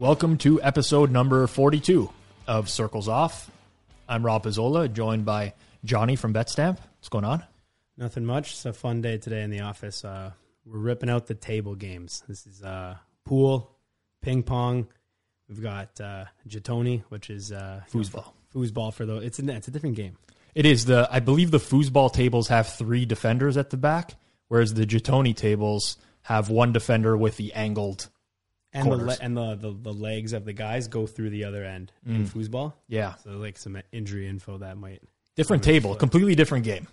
Welcome to episode number 42 of Circles Off. I'm Rob Pizzola, joined by Johnny from BetStamp. What's going on? Nothing much. It's a fun day today in the office. Uh, we're ripping out the table games. This is uh, pool, ping pong. We've got uh, Jatoni, which is uh, Foosball. foosball for the. It's a, it's a different game. It is the, I believe the foosball tables have three defenders at the back, whereas the Jatoni tables have one defender with the angled. And the Corners. and the, the the legs of the guys go through the other end in mm. foosball. Yeah. So like some injury info that might. Different table, completely different game.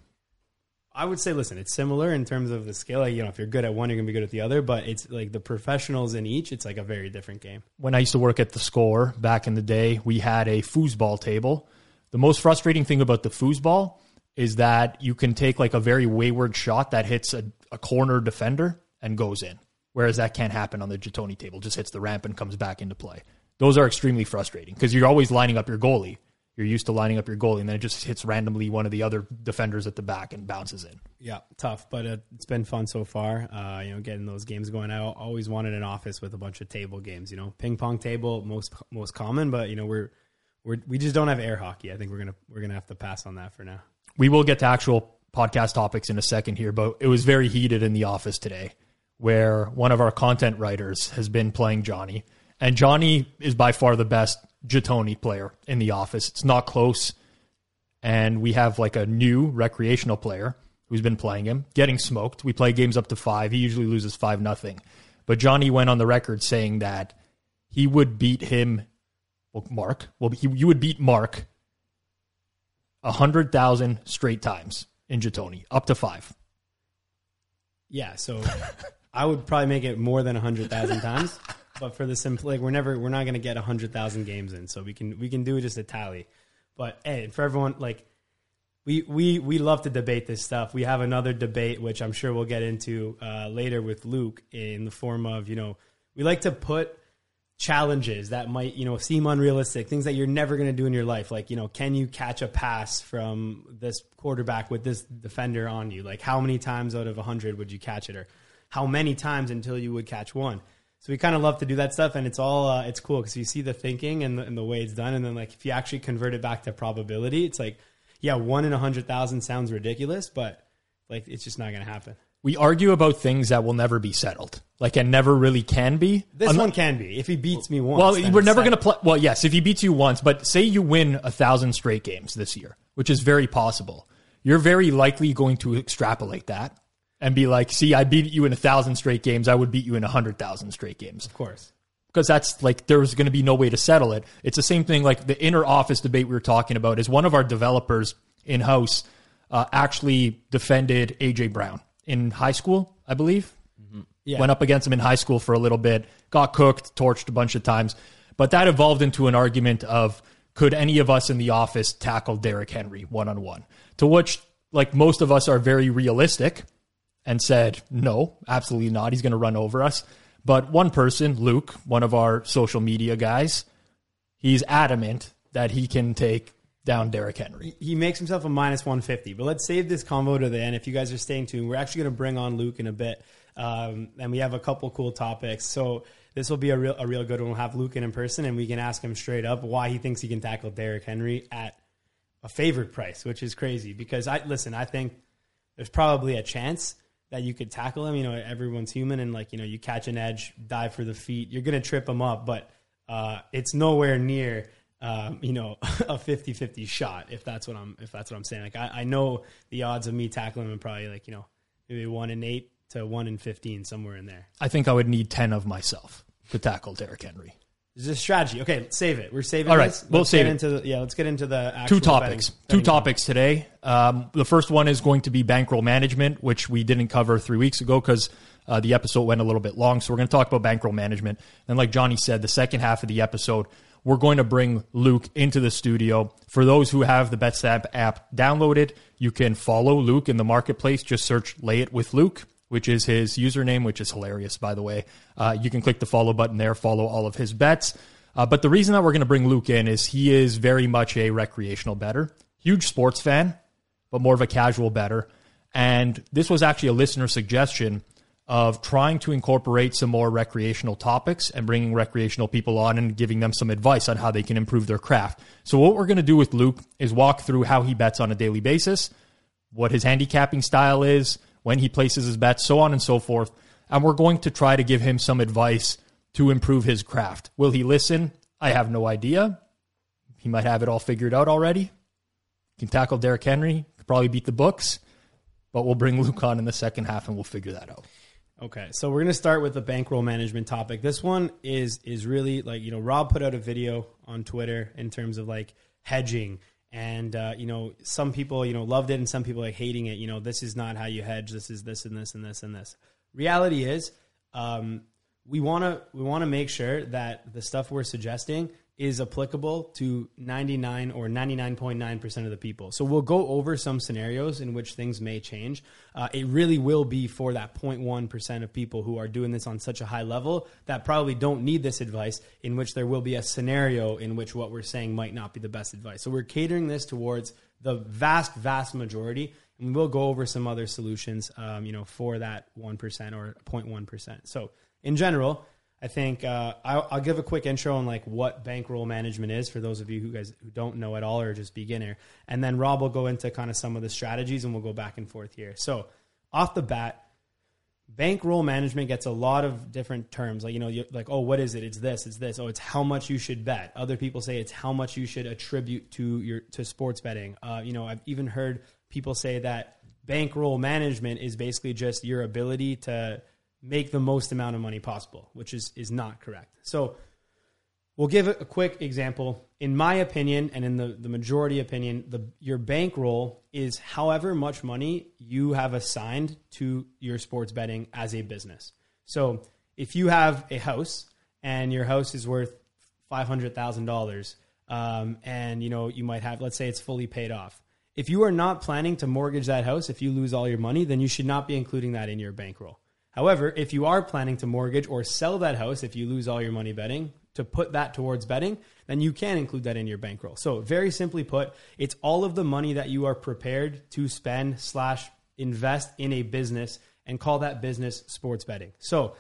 I would say, listen, it's similar in terms of the skill. Like, you know, if you're good at one, you're gonna be good at the other. But it's like the professionals in each. It's like a very different game. when I used to work at the score back in the day, we had a foosball table. The most frustrating thing about the foosball is that you can take like a very wayward shot that hits a, a corner defender and goes in. Whereas that can't happen on the Jatoni table, just hits the ramp and comes back into play. Those are extremely frustrating because you're always lining up your goalie. You're used to lining up your goalie, and then it just hits randomly one of the other defenders at the back and bounces in. Yeah, tough, but uh, it's been fun so far. Uh, you know, getting those games going. I always wanted an office with a bunch of table games. You know, ping pong table most most common, but you know we're we're we just don't have air hockey. I think we're gonna we're gonna have to pass on that for now. we will get to actual podcast topics in a second here, but it was very heated in the office today where one of our content writers has been playing Johnny. And Johnny is by far the best Jatoni player in the office. It's not close. And we have like a new recreational player who's been playing him, getting smoked. We play games up to five. He usually loses five nothing. But Johnny went on the record saying that he would beat him, well, Mark. Well, he, you would beat Mark a hundred thousand straight times in Jatoni, up to five. Yeah, so I would probably make it more than hundred thousand times, but for the simple, like we're never we're not gonna get hundred thousand games in, so we can we can do just a tally. But hey, for everyone, like we we we love to debate this stuff. We have another debate, which I'm sure we'll get into uh, later with Luke, in the form of you know we like to put challenges that might you know seem unrealistic, things that you're never going to do in your life. Like you know, can you catch a pass from this quarterback with this defender on you? Like how many times out of hundred would you catch it, or how many times until you would catch one? So we kind of love to do that stuff, and it's all uh, it's cool because you see the thinking and the, and the way it's done, and then like if you actually convert it back to probability, it's like yeah, one in a hundred thousand sounds ridiculous, but like it's just not going to happen. We argue about things that will never be settled, like and never really can be. This one can be if he beats me once. well, we're never going to play. Well, yes, if he beats you once, but say you win a thousand straight games this year, which is very possible, you're very likely going to extrapolate that and be like, "See, I beat you in a thousand straight games. I would beat you in a hundred thousand straight games." Of course. because that's like there's going to be no way to settle it. It's the same thing like the inner office debate we were talking about is one of our developers in house uh, actually defended AJ Brown in high school, I believe. Yeah. Went up against him in high school for a little bit, got cooked, torched a bunch of times, but that evolved into an argument of could any of us in the office tackle Derrick Henry one on one? To which like most of us are very realistic and said, no, absolutely not. He's going to run over us. But one person, Luke, one of our social media guys, he's adamant that he can take down Derrick Henry. he makes himself a minus 150. But let's save this convo to the end. If you guys are staying tuned, we're actually going to bring on Luke in a bit. Um, and we have a couple cool topics. So this will be a real, a real good one. We'll have Luke in in person and we can ask him straight up why he thinks he can tackle Derrick Henry at a favorite price, which is crazy because I listen, I think there's probably a chance that you could tackle him. You know, everyone's human and like, you know, you catch an edge, dive for the feet, you're to trip him up, but uh, it's nowhere near um, you know, a 50-50 shot if that's what I'm if that's what I'm saying. Like I, I know the odds of me tackling him probably like, you know, maybe one in eight to one in fifteen, somewhere in there. I think I would need 10 of myself to tackle Derrick Henry. There's a strategy. Okay, save it. We're saving All right, this. we'll Let's save get it. into the yeah, let's get into the actual Two topics. betting- Two betting topics today. Um, the first one is going to be bankroll management, which we didn't cover three weeks ago because uh, the episode went a little bit long. So we're going to talk about bankroll management. And like Johnny said, the second half of the episode, we're going to bring Luke into the studio. For those who have the BetStamp app downloaded, you can follow Luke in the marketplace. Just search Lay It with Luke, which is his username, which is hilarious, by the way. Uh, you can click the follow button there, follow all of his bets. Uh, but the reason that we're going to bring Luke in is he is very much a recreational better, huge sports fan, but more of a casual better. And this was actually a listener suggestion of trying to incorporate some more recreational topics and bringing recreational people on and giving them some advice on how they can improve their craft. So, what we're going to do with Luke is walk through how he bets on a daily basis, what his handicapping style is, when he places his bets, so on and so forth. And we're going to try to give him some advice to improve his craft. Will he listen? I have no idea. He might have it all figured out already. Can tackle Derrick Henry, could probably beat the books, but we'll bring Luke on in the second half and we'll figure that out. Okay, so we're gonna start with the bankroll management topic. This one is is really like you know Rob put out a video on Twitter in terms of like hedging, and uh, you know some people you know loved it and some people are hating it. You know this is not how you hedge. This is this and this and this and this. Reality is, um, we want to we want to make sure that the stuff we're suggesting is applicable to 99 or 99.9% of the people. So we'll go over some scenarios in which things may change. Uh, it really will be for that 0.1% of people who are doing this on such a high level that probably don't need this advice, in which there will be a scenario in which what we're saying might not be the best advice. So we're catering this towards the vast, vast majority. And we'll go over some other solutions, um, you know, for that 1% or 0.1%. So in general, I think uh, I'll, I'll, give a quick intro on like what bankroll management is for those of you who guys who don't know at all or just beginner, and then Rob will go into kind of some of the strategies and we'll go back and forth here. So off the bat, bankroll management gets a lot of different terms. Like you know, like oh, what is it? It's this. It's this. Oh, it's how much you should bet. Other people say it's how much you should attribute to your to sports betting. Uh, you know, I've even heard people say that bankroll management is basically just your ability to make the most amount of money possible, which is is not correct. So we'll give a quick example. In my opinion, and in the, the majority opinion, the your bankroll is however much money you have assigned to your sports betting as a business. So if you have a house and your house is worth five hundred thousand um, dollars, and you know you might have, let's say it's fully paid off. If you are not planning to mortgage that house, if you lose all your money, then you should not be including that in your bankroll. However, if you are planning to mortgage or sell that house, if you lose all your money betting, to put that towards betting, then you can include that in your bankroll. So, very simply put, it's all of the money that you are prepared to spend slash invest in a business and call that business sports betting. So,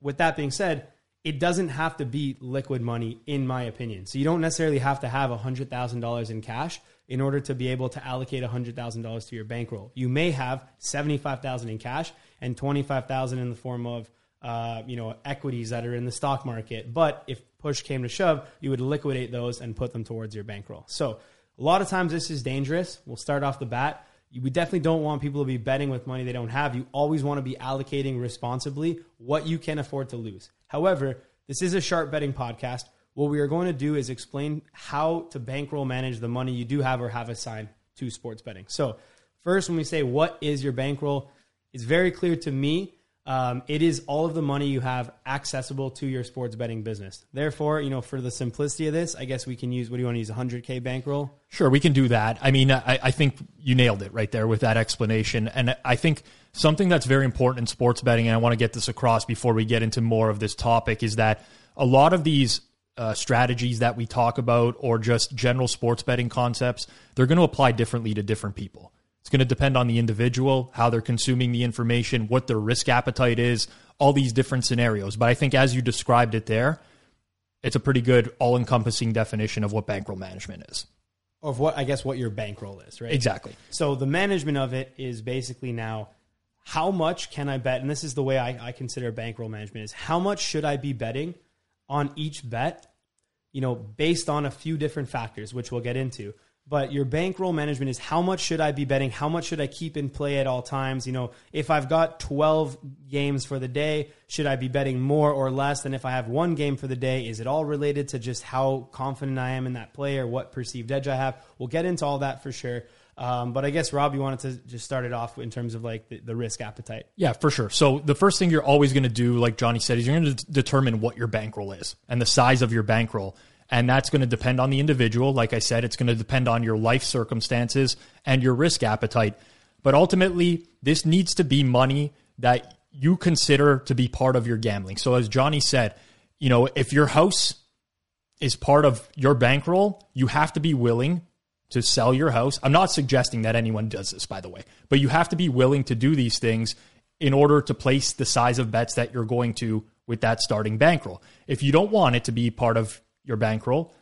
with that being said, it doesn't have to be liquid money, in my opinion. So, you don't necessarily have to have $100,000 in cash in order to be able to allocate $100,000 to your bankroll. You may have 75,000 in cash and 25,000 in the form of uh, you know equities that are in the stock market. But if push came to shove, you would liquidate those and put them towards your bankroll. So a lot of times this is dangerous. We'll start off the bat. We definitely don't want people to be betting with money they don't have. You always want to be allocating responsibly what you can afford to lose. However, this is a sharp betting podcast. What we are going to do is explain how to bankroll manage the money you do have or have assigned to sports betting. So, first, when we say what is your bankroll, it's very clear to me. Um, it is all of the money you have accessible to your sports betting business. Therefore, you know, for the simplicity of this, I guess we can use what do you want to use? 100k bankroll? Sure, we can do that. I mean, I, I think you nailed it right there with that explanation, and I think something that's very important in sports betting, and I want to get this across before we get into more of this topic, is that a lot of these uh, strategies that we talk about or just general sports betting concepts, they're going to apply differently to different people. It's going to depend on the individual, how they're consuming the information, what their risk appetite is, all these different scenarios. But I think as you described it there, it's a pretty good all encompassing definition of what bankroll management is. Of what, I guess, what your bankroll is, right? Exactly. So the management of it is basically now how much can I bet? And this is the way I, I consider bankroll management is how much should I be betting on each bet, you know, based on a few different factors, which we'll get into but your bankroll management is how much should I be betting? How much should I keep in play at all times? You know, if I've got 12 games for the day, should I be betting more or less than if I have one game for the day? Is it all related to just how confident I am in that play or what perceived edge I have? We'll get into all that for sure. Um, but I guess Rob, you wanted to just start it off in terms of like the, the risk appetite. Yeah, for sure. So the first thing you're always going to do, like Johnny said, is you're going to determine what your bankroll is and the size of your bankroll. And that's going to depend on the individual. Like I said, it's going to depend on your life circumstances and your risk appetite. But ultimately, this needs to be money that you consider to be part of your gambling. So, as Johnny said, you know, if your house is part of your bankroll, you have to be willing to sell your house. I'm not suggesting that anyone does this, by the way, but you have to be willing to do these things in order to place the size of bets that you're going to with that starting bankroll. If you don't want it to be part of your bankroll,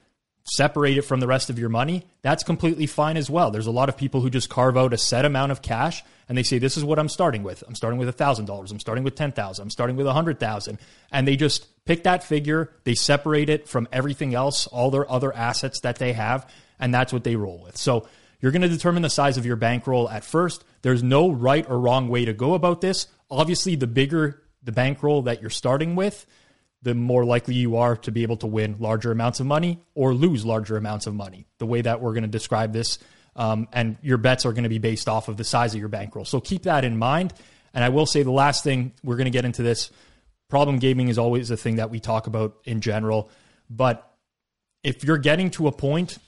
separate it from the rest of your money, that's completely fine as well. There's a lot of people who just carve out a set amount of cash and they say, This is what I'm starting with. I'm starting with $1,000. I'm starting with 10000 I'm starting with 100000 And they just pick that figure, they separate it from everything else, all their other assets that they have, and that's what they roll with. So you're going to determine the size of your bankroll at first. There's no right or wrong way to go about this. Obviously, the bigger the bankroll that you're starting with, the more likely you are to be able to win larger amounts of money or lose larger amounts of money. The way that we're going to describe this, um, and your bets are going to be based off of the size of your bankroll. So keep that in mind. And I will say the last thing we're going to get into this problem gaming is always a thing that we talk about in general. But if you're getting to a point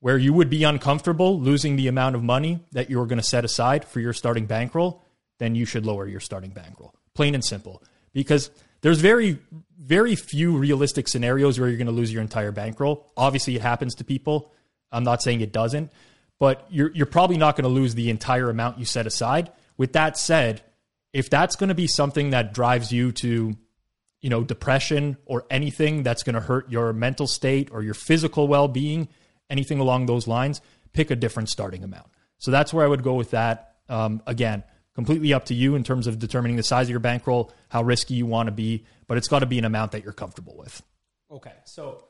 where you would be uncomfortable losing the amount of money that you're going to set aside for your starting bankroll, then you should lower your starting bankroll. Plain and simple. Because there's very, very few realistic scenarios where you're going to lose your entire bankroll. Obviously, it happens to people. I'm not saying it doesn't, but you're, you're probably not going to lose the entire amount you set aside. With that said, if that's going to be something that drives you to, you know, depression or anything that's going to hurt your mental state or your physical well being, anything along those lines, pick a different starting amount. So that's where I would go with that. Um, again, completely up to you in terms of determining the size of your bankroll, how risky you want to be, but it's got to be an amount that you're comfortable with. Okay, so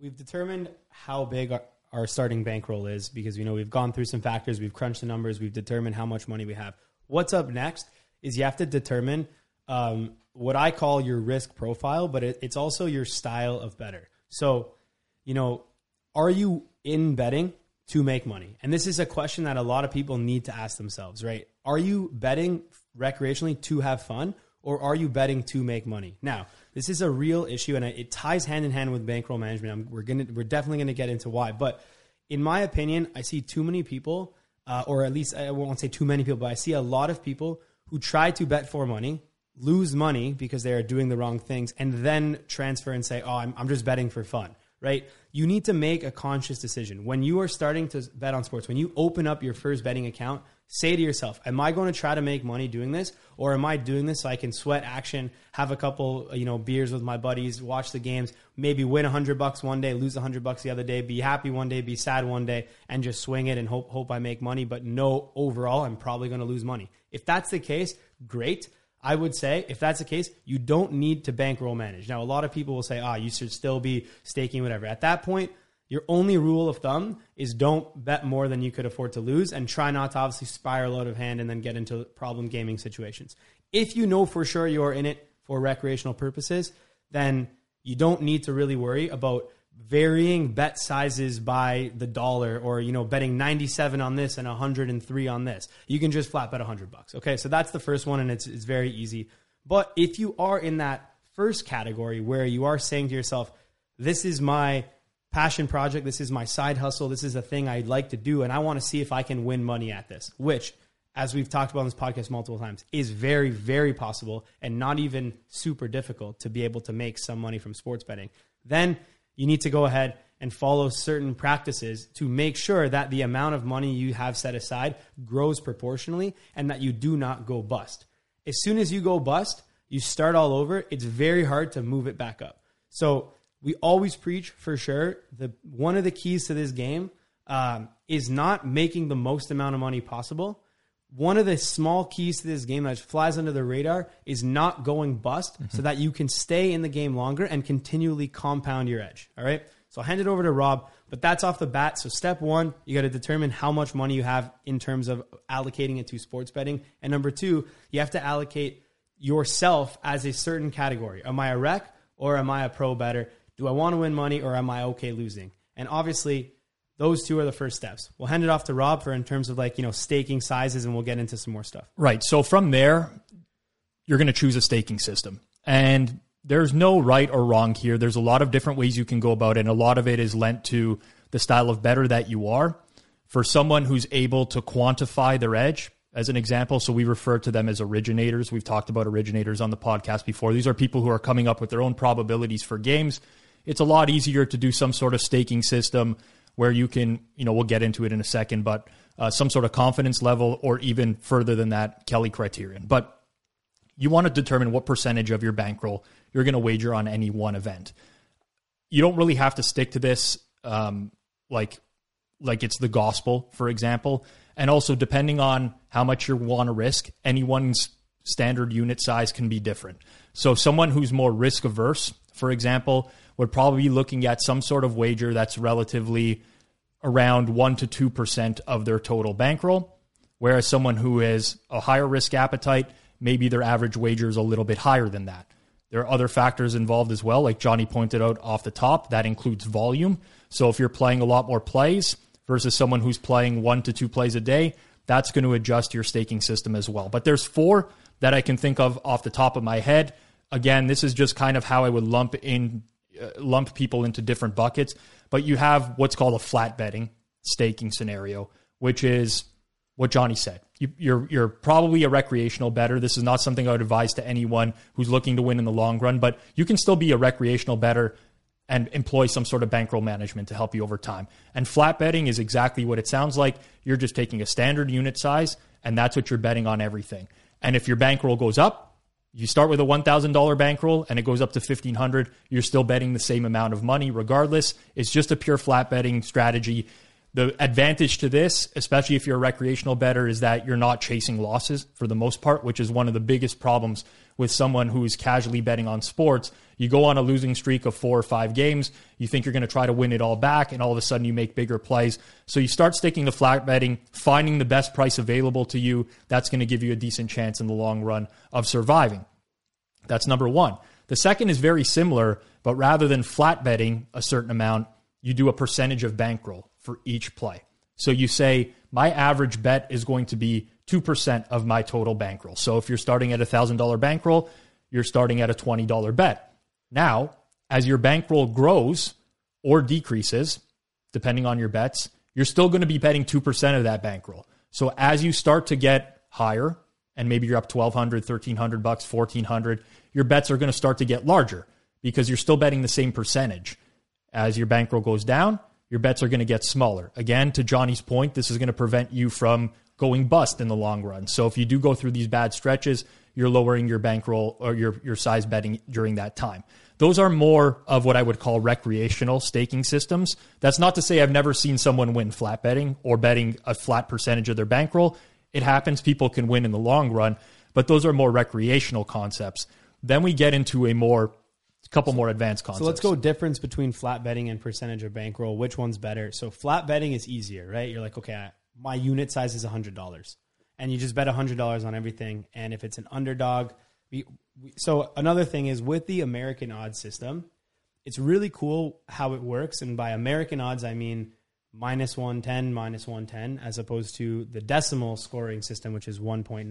we've determined how big our, our starting bankroll is because we know we've gone through some factors, we've crunched the numbers, we've determined how much money we have. What's up next is you have to determine um, what I call your risk profile, but it, it's also your style of better. So, you know, are you in betting to make money? And this is a question that a lot of people need to ask themselves, right? Are you betting recreationally to have fun or are you betting to make money? Now, this is a real issue and it ties hand in hand with bankroll management. I'm, we're going to we're definitely going to get into why, but in my opinion, I see too many people uh, or at least I won't say too many people, but I see a lot of people who try to bet for money, lose money because they are doing the wrong things, and then transfer and say, "Oh, I'm, I'm just betting for fun." right? You need to make a conscious decision. When you are starting to bet on sports, when you open up your first betting account, say to yourself, Am I going to try to make money doing this? Or am I doing this so I can sweat action, have a couple, you know, beers with my buddies, watch the games, maybe win a hundred bucks one day, lose a hundred bucks the other day, be happy one day, be sad one day, and just swing it and hope hope I make money, but no overall I'm probably gonna lose money. If that's the case, great. I would say if that's the case, you don't need to bankroll manage. Now, a lot of people will say, ah, you should still be staking, whatever. At that point, your only rule of thumb is don't bet more than you could afford to lose and try not to obviously spiral out of hand and then get into problem gaming situations. If you know for sure you're in it for recreational purposes, then you don't need to really worry about varying bet sizes by the dollar or you know betting 97 on this and 103 on this. You can just flat bet 100 bucks okay? So that's the first one and it's, it's very easy. But if you are in that first category where you are saying to yourself this is my passion project this is my side hustle this is a thing i'd like to do and i want to see if i can win money at this which as we've talked about on this podcast multiple times is very very possible and not even super difficult to be able to make some money from sports betting then you need to go ahead and follow certain practices to make sure that the amount of money you have set aside grows proportionally and that you do not go bust. As soon as you go bust, you start all over, it's very hard to move it back up. So we always preach for sure. The one of the keys to this game um, is not making the most amount of money possible, one of the small keys to this game that flies under the radar is not going bust mm-hmm. so that you can stay in the game longer and continually compound your edge. All right. So I'll hand it over to Rob, but that's off the bat. So step one, you got to determine how much money you have in terms of allocating it to sports betting. And number two, you have to allocate yourself as a certain category. Am I a rec or am I a pro better? Do I want to win money or am I okay losing? And obviously, those two are the first steps. We'll hand it off to Rob for in terms of like, you know, staking sizes and we'll get into some more stuff. Right. So from there, you're going to choose a staking system. And there's no right or wrong here. There's a lot of different ways you can go about it. And a lot of it is lent to the style of better that you are. For someone who's able to quantify their edge, as an example, so we refer to them as originators. We've talked about originators on the podcast before. These are people who are coming up with their own probabilities for games. It's a lot easier to do some sort of staking system where you can, you know, we'll get into it in a second, but uh, some sort of confidence level or even further than that, Kelly criterion. But you want to determine what percentage of your bankroll you're going to wager on any one event. You don't really have to stick to this um, like like it's the gospel, for example. And also, depending on how much you want to risk, anyone's standard unit size can be different. So, someone who's more risk averse, for example, would probably be looking at some sort of wager that's relatively around 1 to 2% of their total bankroll. Whereas someone who has a higher risk appetite, maybe their average wager is a little bit higher than that. There are other factors involved as well, like Johnny pointed out off the top. That includes volume. So if you're playing a lot more plays versus someone who's playing one to two plays a day, that's going to adjust your staking system as well. But there's four that I can think of off the top of my head. Again, this is just kind of how I would lump in Uh, lump people into different buckets. But you have what's called a flat betting staking scenario, which is what Johnny said. You, you're you're probably a recreational better. This is not something I would advise to anyone who's looking to win in the long run, but you can still be a recreational better and employ some sort of bankroll management to help you over time. And flat betting is exactly what it sounds like. You're just taking a standard unit size, and that's what you're betting on everything. And if your bankroll goes up, you start with a $1,000 bankroll and it goes up to 1500 you're still betting the same amount of money regardless. It's just a pure flat betting strategy. The advantage to this, especially if you're a recreational better, is that you're not chasing losses for the most part, which is one of the biggest problems with someone who's casually betting on sports. You go on a losing streak of four or five games, you think you're going to try to win it all back, and all of a sudden you make bigger plays. So you start sticking to flat betting, finding the best price available to you. That's going to give you a decent chance in the long run of surviving. That's number one. The second is very similar, but rather than flat betting a certain amount, you do a percentage of bankroll for each play. So you say, my average bet is going to be 2% of my total bankroll. So if you're starting at a $1,000 bankroll, you're starting at a $20 bet. Now, as your bankroll grows or decreases, depending on your bets, you're still going to be betting 2% of that bankroll. So as you start to get higher, and maybe you're up 1200 1300 bucks 1400 your bets are going to start to get larger because you're still betting the same percentage as your bankroll goes down your bets are going to get smaller. Again, to Johnny's point, this is going to prevent you from going bust in the long run. So if you do go through these bad stretches, you're lowering your bankroll or your, your size betting during that time. Those are more of what I would call recreational staking systems. That's not to say I've never seen someone win flat betting or betting a flat percentage of their bankroll. It happens. People can win in the long run, but those are more recreational concepts. Then we get into a more a couple more advanced concepts. So let's go difference between flat betting and percentage of bankroll. Which one's better? So flat betting is easier, right? You're like, okay, my unit size is hundred dollars, and you just bet hundred dollars on everything. And if it's an underdog, we, we, so another thing is with the American odds system, it's really cool how it works. And by American odds, I mean minus 110, minus 110, as opposed to the decimal scoring system, which is 1.91,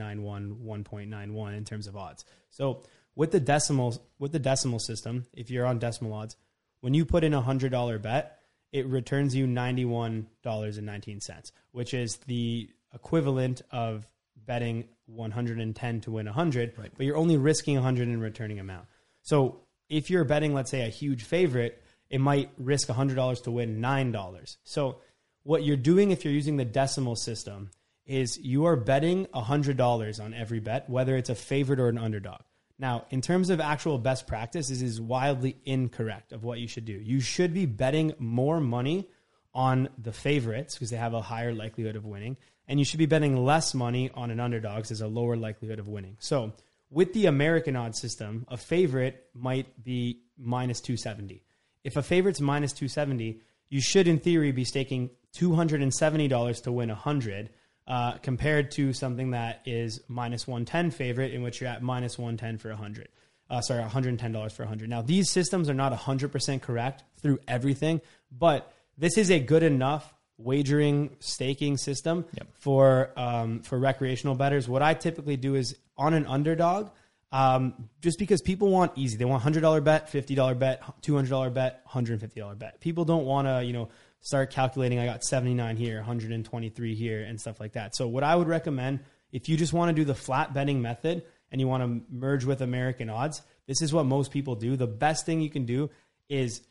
1.91 in terms of odds. So with the decimal with the decimal system, if you're on decimal odds, when you put in a hundred dollar bet, it returns you ninety one dollars and nineteen cents, which is the equivalent of betting one hundred and ten to win hundred, right. but you're only risking hundred and returning amount. So if you're betting, let's say, a huge favorite, it might risk hundred dollars to win nine dollars. So what you're doing if you're using the decimal system is you are betting hundred dollars on every bet, whether it's a favorite or an underdog. Now, in terms of actual best practice, this is wildly incorrect of what you should do. You should be betting more money on the favorites because they have a higher likelihood of winning, and you should be betting less money on an underdog because there's a lower likelihood of winning. So, with the American odds system, a favorite might be minus 270. If a favorite's minus 270, you should, in theory, be staking $270 to win 100 uh, compared to something that is minus 110 favorite, in which you're at minus 110 for 100. Uh, sorry, $110 for 100. Now, these systems are not 100% correct through everything, but this is a good enough wagering staking system yep. for um, for recreational bettors. What I typically do is on an underdog, um, just because people want easy. They want hundred dollar bet, fifty dollar bet, two hundred dollar bet, hundred fifty dollar bet. People don't want to you know start calculating I got 79 here, 123 here, and stuff like that. So, what I would recommend if you just want to do the flat betting method and you want to merge with American odds, this is what most people do. The best thing you can do is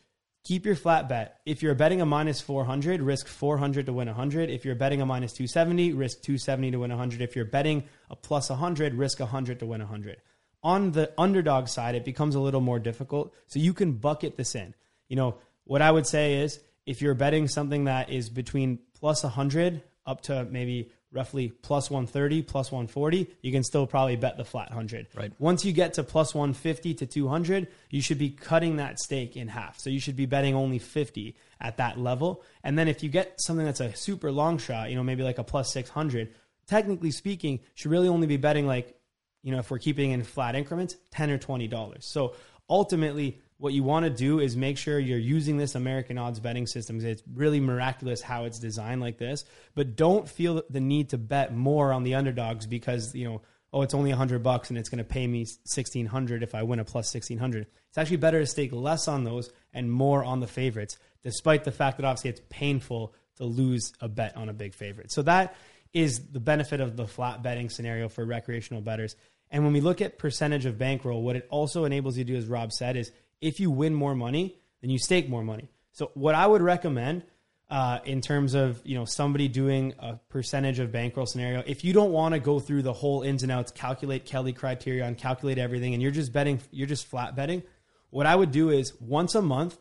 keep your flat bet. If you're betting a minus 400, risk 400 to win 100. If you're betting a minus 270, risk 270 to win 100. If you're betting a plus 100, risk 100 to win 100. On the underdog side, it becomes a little more difficult. So you can bucket this in. You know, what I would say is if you're betting something that is between plus 100 up to maybe roughly plus 130, plus 140, you can still probably bet the flat 100. Right. Once you get to plus 150 to 200, you should be cutting that stake in half. So you should be betting only 50 at that level. And then if you get something that's a super long shot, you know, maybe like a plus 600, technically speaking, should really only be betting like, you know, if we're keeping in flat increments, 10 or $20. So ultimately, what you want to do is make sure you're using this American odds betting system. It's really miraculous how it's designed like this, but don't feel the need to bet more on the underdogs because, you know, oh, it's only 100 bucks and it's going to pay me 1600 if I win a plus 1600. It's actually better to stake less on those and more on the favorites, despite the fact that obviously it's painful to lose a bet on a big favorite. So that is the benefit of the flat betting scenario for recreational bettors. And when we look at percentage of bankroll, what it also enables you to do, as Rob said, is if you win more money, then you stake more money. So what I would recommend uh, in terms of you know somebody doing a percentage of bankroll scenario, if you don't want to go through the whole ins and outs, calculate Kelly criteria and calculate everything, and you're just betting, you're just flat betting. What I would do is once a month,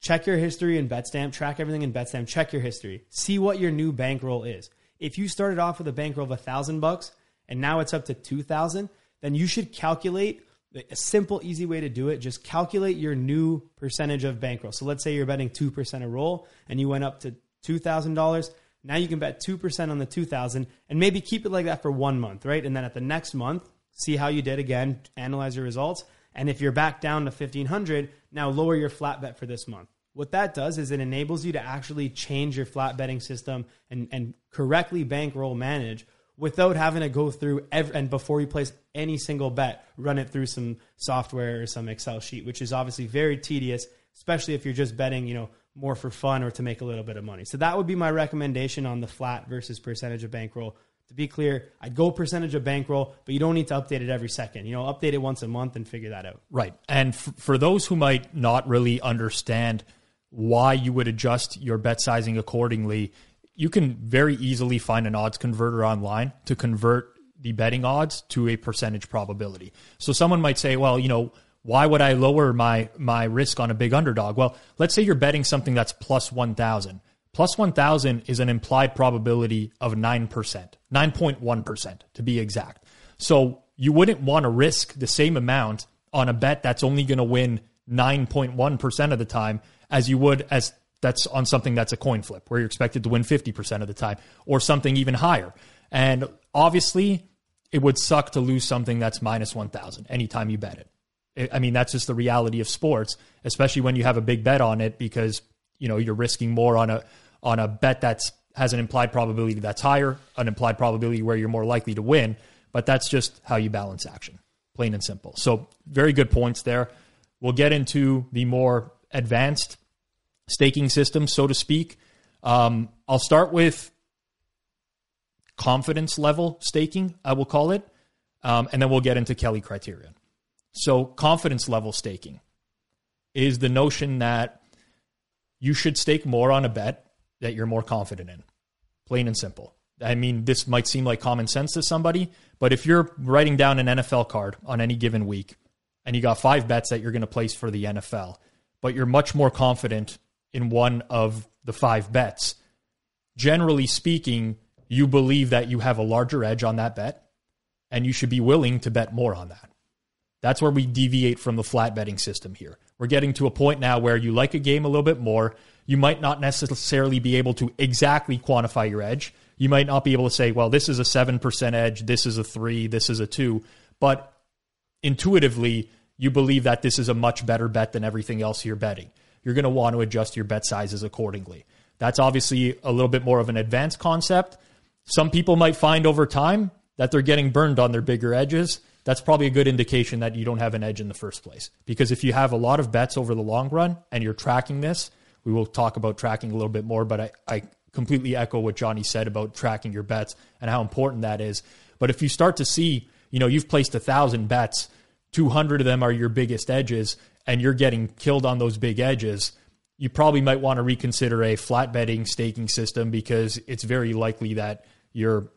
check your history in Betstamp, track everything in Betstamp, check your history, see what your new bankroll is. If you started off with a bankroll of a thousand bucks and now it's up to two thousand, then you should calculate a simple, easy way to do it. Just calculate your new percentage of bankroll. So let's say you're betting two percent a roll and you went up to two thousand dollars. Now you can bet two percent on the two thousand and maybe keep it like that for one month, right? And then at the next month, see how you did again, analyze your results. And if you're back down to fifteen hundred, now lower your flat bet for this month. What that does is it enables you to actually change your flat betting system and, and correctly bankroll manage without having to go through every, and before you place any single bet, run it through some software or some Excel sheet, which is obviously very tedious, especially if you're just betting, you know, more for fun or to make a little bit of money. So that would be my recommendation on the flat versus percentage of bankroll. To be clear, I'd go percentage of bankroll, but you don't need to update it every second. You know, update it once a month and figure that out. Right. And f- for those who might not really understand why you would adjust your bet sizing accordingly, you can very easily find an odds converter online to convert the betting odds to a percentage probability. So someone might say, well, you know, why would I lower my my risk on a big underdog? Well, let's say you're betting something that's plus 1000. Plus 1000 is an implied probability of 9%, 9.1% to be exact. So you wouldn't want to risk the same amount on a bet that's only going to win 9.1% of the time as you would as that's on something that's a coin flip where you're expected to win 50% of the time or something even higher. And obviously, it would suck to lose something that's minus 1,000 anytime you bet it. I mean, that's just the reality of sports, especially when you have a big bet on it because, you know, you're risking more on a on a bet that's has an implied probability that's higher, an implied probability where you're more likely to win, but that's just how you balance action, plain and simple. So, very good points there. We'll get into the more advanced staking system, so to speak. Um, I'll start with confidence level staking, I will call it, um, and then we'll get into Kelly criterion. So, confidence level staking is the notion that you should stake more on a bet that you're more confident in, plain and simple. I mean, this might seem like common sense to somebody, but if you're writing down an NFL card on any given week and you got five bets that you're going to place for the NFL, but you're much more confident in one of the five bets, generally speaking, you believe that you have a larger edge on that bet and you should be willing to bet more on that. That's where we deviate from the flat betting system here. We're getting to a point now where you like a game a little bit more. You might not necessarily be able to exactly quantify your edge. You might not be able to say, well, this is a 7% edge, this is a 3, this is a 2, but intuitively you believe that this is a much better bet than everything else you're betting you're going to want to adjust your bet sizes accordingly. That's obviously a little bit more of an advanced concept. Some people might find over time that they're getting burned on their bigger edges. That's probably a good indication that you don't have an edge in the first place. Because if you have a lot of bets over the long run and you're tracking this, we will talk about tracking a little bit more, but I, I completely echo what Johnny said about tracking your bets and how important that is. But if you start to see, you know, you've placed a thousand bets, 200 of them are your biggest edges, and you're getting killed on those big edges, you probably might want to reconsider a flat betting staking system because it's very likely that you're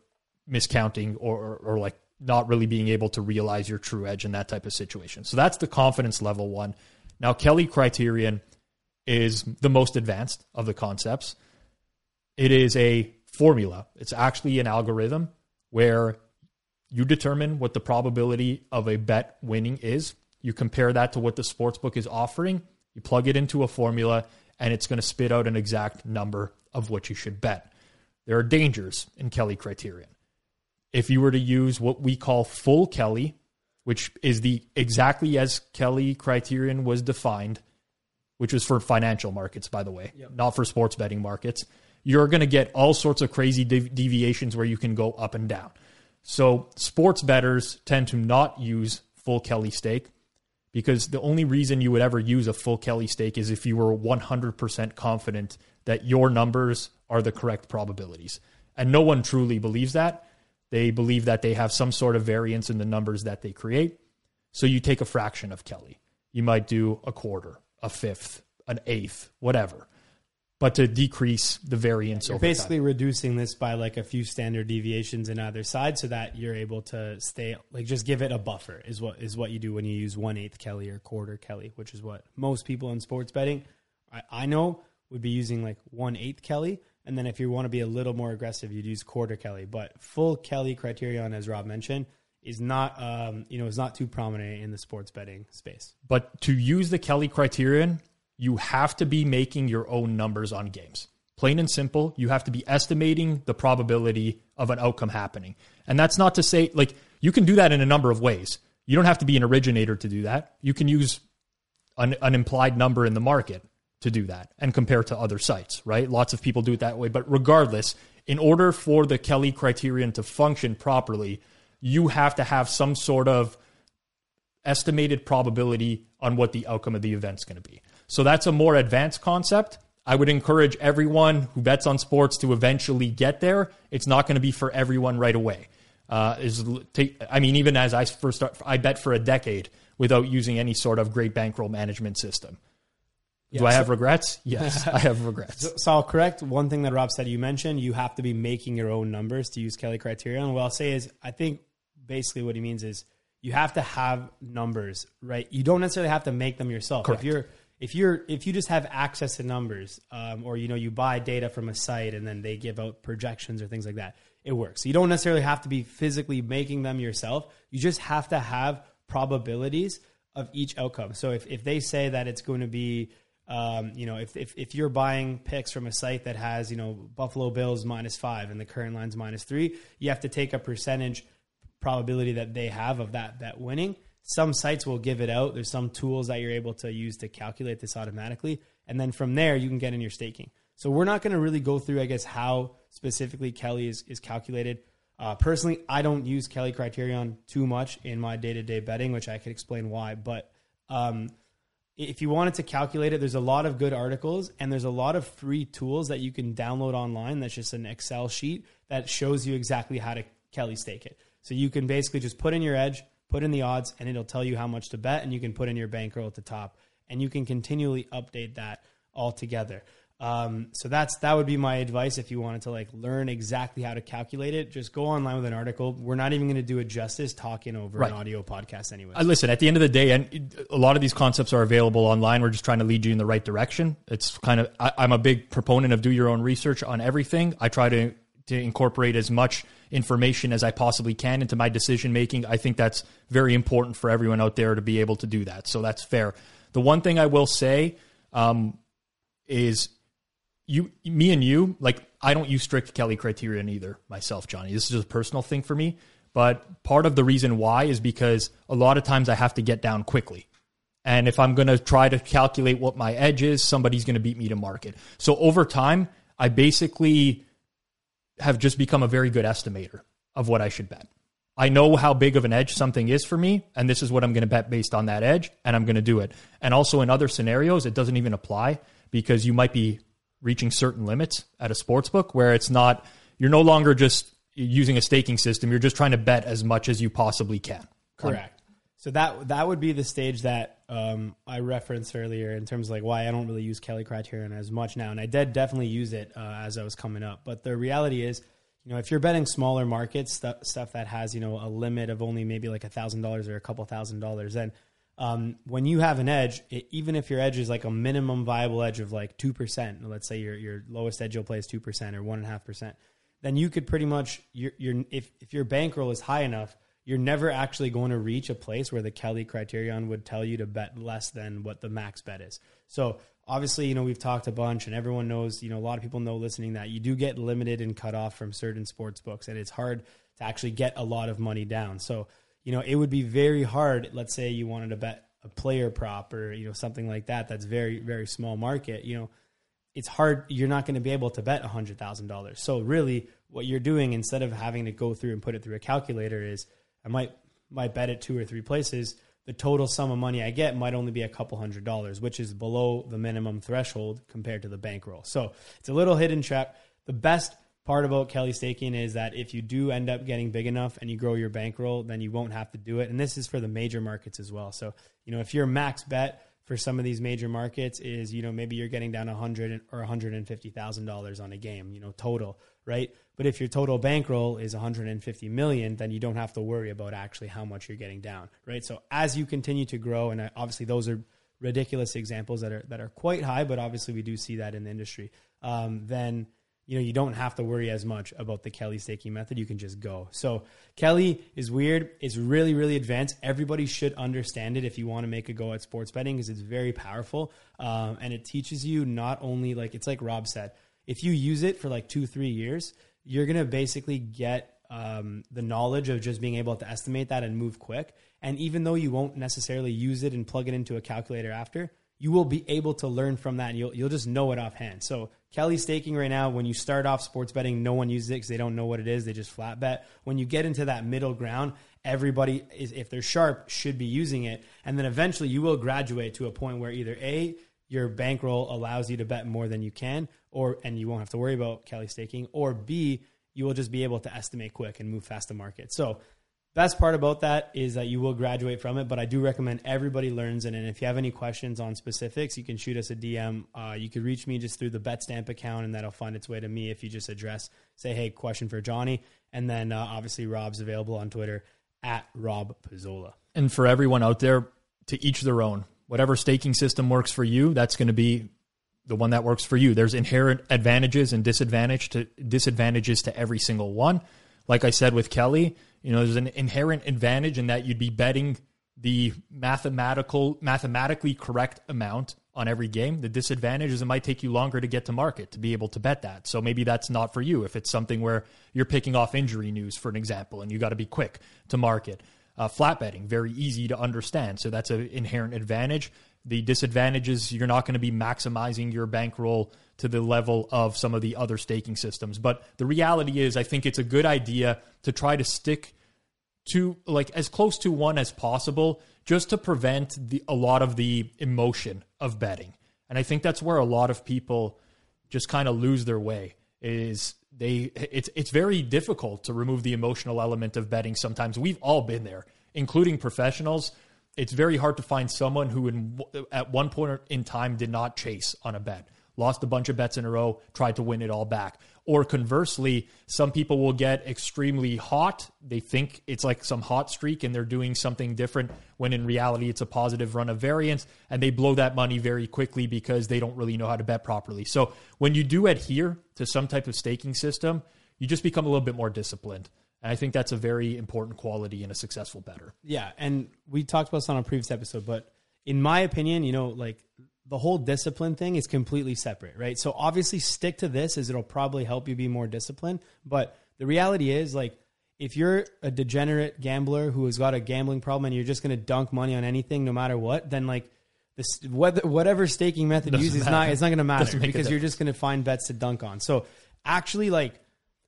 miscounting or, or, or like not really being able to realize your true edge in that type of situation. So that's the confidence level one. Now, Kelly criterion is the most advanced of the concepts. It is a formula, it's actually an algorithm where you determine what the probability of a bet winning is. You compare that to what the sportsbook is offering, you plug it into a formula, and it's going to spit out an exact number of what you should bet. There are dangers in Kelly criterion. If you were to use what we call full Kelly, which is the exactly as Kelly criterion was defined, which was for financial markets, by the way, yep. not for sports betting markets, you're going to get all sorts of crazy dev- deviations where you can go up and down. So sports bettors tend to not use full Kelly stake because the only reason you would ever use a full Kelly stake is if you were 100% confident that your numbers are the correct probabilities. And no one truly believes that. They believe that they have some sort of variance in the numbers that they create. So you take a fraction of Kelly. You might do a quarter, a fifth, an eighth, whatever. But to decrease the variance you're basically time. reducing this by like a few standard deviations in either side so that you're able to stay like just give it a buffer is what is what you do when you use one eighth Kelly or quarter Kelly, which is what most people in sports betting I, I know would be using like one eighth Kelly and then if you want to be a little more aggressive, you'd use quarter Kelly. But full Kelly criterion, as Rob mentioned, is not um, you know is not too prominent in the sports betting space. But to use the Kelly criterion, you have to be making your own numbers on games. Plain and simple, you have to be estimating the probability of an outcome happening. And that's not to say like you can do that in a number of ways. You don't have to be an originator to do that. You can use an, an implied number in the market to do that and compare to other sites, right? Lots of people do it that way. But regardless, in order for the Kelly criterion to function properly, you have to have some sort of estimated probability on what the outcome of the event's going to be. So that's a more advanced concept. I would encourage everyone who bets on sports to eventually get there. It's not going to be for everyone right away. Uh, is take, I mean, even as I first start, I bet for a decade without using any sort of great bankroll management system. Yeah, Do I so, have regrets? Yes, I have regrets. So, so, I'll correct one thing that Rob said. You mentioned you have to be making your own numbers to use Kelly criterion. What I'll say is, I think basically what he means is you have to have numbers, right? You don't necessarily have to make them yourself. Correct. If you're if you're if you just have access to numbers, um, or you know you buy data from a site and then they give out projections or things like that, it works. So you don't necessarily have to be physically making them yourself. You just have to have probabilities of each outcome. So if if they say that it's going to be um, you know, if, if, if you're buying picks from a site that has, you know, Buffalo Bills minus five and the current line's minus three, you have to take a percentage probability that they have of that bet winning. Some sites will give it out. There's some tools that you're able to use to calculate this automatically. And then from there, you can get in your staking. So we're not going to really go through, I guess, how specifically Kelly is, is calculated. Uh, personally, I don't use Kelly criterion too much in my day to day betting, which I could explain why. But um, if you wanted to calculate it, there's a lot of good articles and there's a lot of free tools that you can download online. That's just an Excel sheet that shows you exactly how to Kelly stake it. So you can basically just put in your edge, put in the odds, and it'll tell you how much to bet, and you can put in your bankroll at the top, and you can continually update that all together. Um, so that's that would be my advice if you wanted to like learn exactly how to calculate it. Just go online with an article. We're not even going to do it justice talking over right. an audio podcast anyway. Uh, listen, at the end of the day, and a lot of these concepts are available online. We're just trying to lead you in the right direction. It's kind of I, I'm a big proponent of do your own research on everything. I try to to incorporate as much information as I possibly can into my decision making. I think that's very important for everyone out there to be able to do that. So that's fair. The one thing I will say um, is you, me and you, like I don't use strict Kelly criterion either myself, Johnny. This is just a personal thing for me. But part of the reason why is because a lot of times I have to get down quickly. And if I'm going to try to calculate what my edge is, somebody's going to beat me to market. So over time, I basically have just become a very good estimator of what I should bet. I know how big of an edge something is for me, and this is what I'm going to bet based on that edge, and I'm going to do it. And also in other scenarios, it doesn't even apply because you might be reaching certain limits at a sports book where it's not you're no longer just using a staking system you're just trying to bet as much as you possibly can correct so that that would be the stage that um, I referenced earlier in terms of like why I don't really use Kelly criterion as much now, and I did definitely use it uh, as I was coming up. But the reality is, you know, if you're betting smaller markets, stuff, that has, you know, a limit of only maybe like a thousand dollars or a couple thousand dollars, then um, when you have an edge, it, even if your edge is like a minimum viable edge of like 2%, let's say your, your lowest edge you'll play is 2% or 1.5%, then you could pretty much, your, your, if, if your bankroll is high enough, you're never actually going to reach a place where the Kelly criterion would tell you to bet less than what the max bet is. So obviously, you know, we've talked a bunch and everyone knows, you know, a lot of people know listening that you do get limited and cut off from certain sports books and it's hard to actually get a lot of money down. So, you know, it would be very hard, let's say you wanted to bet a player prop or, you know, something like that that's very, very small market, you know, it's hard you're not going to be able to bet $100,000. So really what you're doing instead of having to go through and put it through a calculator is I might might bet it two or three places the total sum of money I get might only be a couple hundred dollars, which is below the minimum threshold compared to the bankroll. So it's a little hidden trap. The best part about Kelly staking is that if you do end up getting big enough and you grow your bankroll, then you won't have to do it. And this is for the major markets as well. So, you know, if your max bet for some of these major markets is, you know, maybe you're getting down a hundred or $150,000 on a game, you know, total, right? But if your total bankroll is 150 million, then you don't have to worry about actually how much you're getting down, right? So as you continue to grow, and obviously those are ridiculous examples that are that are quite high, but obviously we do see that in the industry. Um, then you know you don't have to worry as much about the Kelly staking method. You can just go. So Kelly is weird. It's really really advanced. Everybody should understand it if you want to make a go at sports betting because it's very powerful um, and it teaches you not only like it's like Rob said. If you use it for like two three years, you're going to basically get um, the knowledge of just being able to estimate that and move quick. And even though you won't necessarily use it and plug it into a calculator after, you will be able to learn from that and you'll, you'll just know it offhand. So Kelly staking right now, when you start off sports betting, no one uses it because they don't know what it is. They just flat bet. When you get into that middle ground, everybody is, if they're sharp, should be using it. And then eventually you will graduate to a point where either A, your bankroll allows you to bet more than you can, or and you won't have to worry about Kelly staking, or B, you will just be able to estimate quick and move fast to market. So best part about that is that you will graduate from it, but I do recommend everybody learns it. And if you have any questions on specifics, you can shoot us a DM. Uh, you could reach me just through the BetStamp account, and that'll find its way to me if you just address, say, hey, question for Johnny. And then uh, obviously Rob's available on Twitter at Rob Pizzola. And for everyone out there, to each their own whatever staking system works for you, that's going to be the one that works for you. There's inherent advantages and disadvantage to disadvantages to every single one. Like I said with Kelly, you know, there's an inherent advantage in that you'd be betting the mathematical mathematically correct amount on every game. The disadvantage is it might take you longer to get to market to be able to bet that. So maybe that's not for you if it's something where you're picking off injury news, for an example, and you got to be quick to market. Uh, flat betting, very easy to understand. So that's an inherent advantage. The disadvantage is you're not going to be maximizing your bankroll to the level of some of the other staking systems. But the reality is, I think it's a good idea to try to stick to like as close to one as possible just to prevent the, a lot of the emotion of betting. And I think that's where a lot of people just kind of lose their way is they it's it's very difficult to remove the emotional element of betting sometimes. We've all been there including professionals. It's very hard to find someone who in, at one point in time did not chase on a bet. Lost a bunch of bets in a row tried to win it all back or conversely, some people will get extremely hot. They think it's like some hot streak and they're doing something different when in reality it's a positive run of variance and they blow that money very quickly because they don't really know how to bet properly. So when you do adhere to some type of staking system, you just become a little bit more disciplined. And I think that's a very important quality in a successful better. Yeah. And we talked about this on a previous episode, but in my opinion, you know, like the whole discipline thing is completely separate, right? So obviously stick to this as it'll probably help you be more disciplined. But the reality is like if you're a degenerate gambler who has got a gambling problem and you're just going to dunk money on anything no matter what, then like this whether, whatever staking method you use is not it's not going to matter because you're just going to find bets to dunk on. So actually like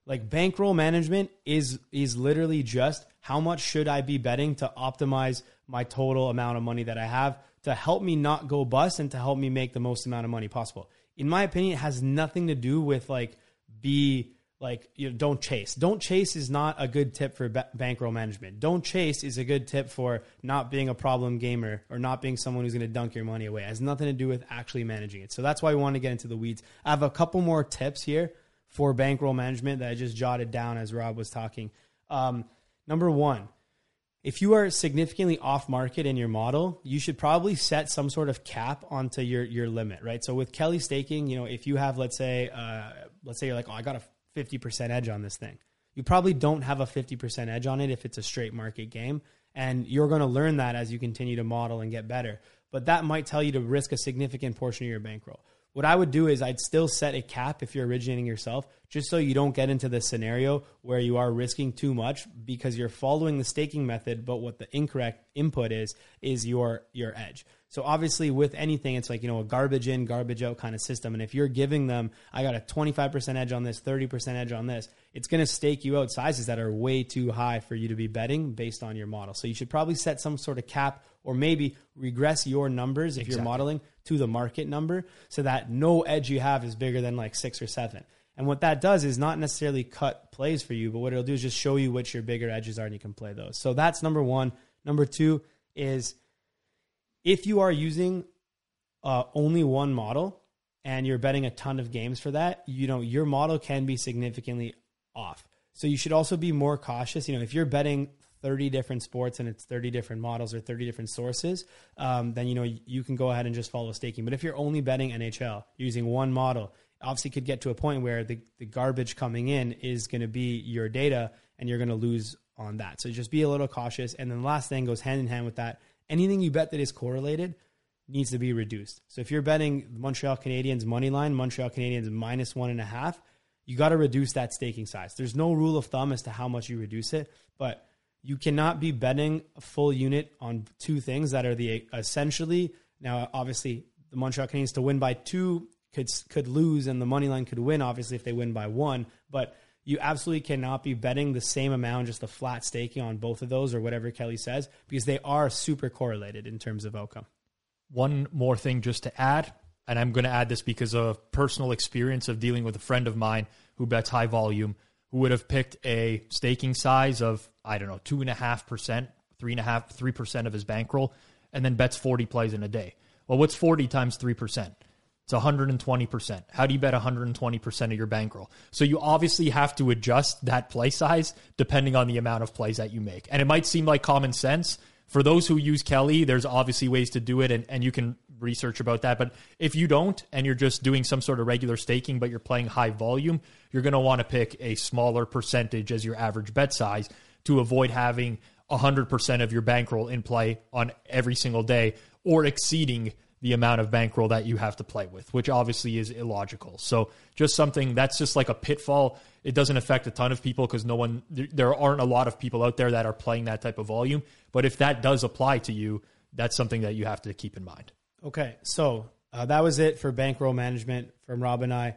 like bankroll management is is literally just how much should I be betting to optimize my total amount of money that I have to help me not go bust and to help me make the most amount of money possible. In my opinion, it has nothing to do with like be like you know, don't chase. Don't chase is not a good tip for ba- bankroll management. Don't chase is a good tip for not being a problem gamer or not being someone who's going to dunk your money away. It has nothing to do with actually managing it. So that's why we want to get into the weeds. I have a couple more tips here for bankroll management that I just jotted down as Rob was talking. Um, number one, if you are significantly off market in your model, you should probably set some sort of cap onto your your limit, right? So with Kelly staking, you know, if you have let's say uh, let's say you're like, oh, I got a fifty percent edge on this thing, you probably don't have a fifty percent edge on it if it's a straight market game, and you're going to learn that as you continue to model and get better. But that might tell you to risk a significant portion of your bankroll. What I would do is I'd still set a cap if you're originating yourself, just so you don't get into the scenario where you are risking too much because you're following the staking method, but what the incorrect input is is your your edge. So obviously with anything, it's like, you know, a garbage in, garbage out kind of system. And if you're giving them, I got a 25% edge on this, 30% edge on this, it's going to stake you out sizes that are way too high for you to be betting based on your model. So you should probably set some sort of cap or maybe regress your numbers if exactly. you're modeling to the market number so that no edge you have is bigger than like six or seven. And what that does is not necessarily cut plays for you, but what it'll do is just show you what your bigger edges are and you can play those. So that's number one. Number two is if you are using uh, only one model and you're betting a ton of games for that, you know, your model can be significantly off. So you should also be more cautious. You know, if you're betting 30 different sports and it's 30 different models or 30 different sources, um, then you know you can go ahead and just follow staking. But if you're only betting NHL using one model, obviously could get to a point where the, the garbage coming in is going to be your data and you're going to lose on that. So just be a little cautious. And then the last thing goes hand in hand with that anything you bet that is correlated needs to be reduced. So if you're betting Montreal Canadiens money line, Montreal Canadiens minus one and a half, you got to reduce that staking size. There's no rule of thumb as to how much you reduce it, but you cannot be betting a full unit on two things that are the essentially now obviously the Montreal Canadiens to win by two could could lose and the money line could win obviously if they win by one, but you absolutely cannot be betting the same amount, just a flat staking on both of those or whatever Kelly says, because they are super correlated in terms of outcome. One more thing just to add, and I'm going to add this because of personal experience of dealing with a friend of mine who bets high volume, who would have picked a staking size of, I don't know, two and a half percent, three and a half, three percent of his bankroll, and then bets 40 plays in a day. Well, what's 40 times 3%? It's 120%. How do you bet 120% of your bankroll? So you obviously have to adjust that play size depending on the amount of plays that you make. And it might seem like common sense. For those who use Kelly, there's obviously ways to do it and, and you can research about that. But if you don't and you're just doing some sort of regular staking, but you're playing high volume, you're going to want to pick a smaller percentage as your average bet size to avoid having 100% of your bankroll in play on every single day or exceeding the amount of bankroll that you have to play with, which obviously is illogical. So just something that's just like a pitfall. It doesn't affect a ton of people because no one, there aren't a lot of people out there that are playing that type of volume. But if that does apply to you, that's something that you have to keep in mind. Okay, so uh, that was it for bankroll management from Rob and I.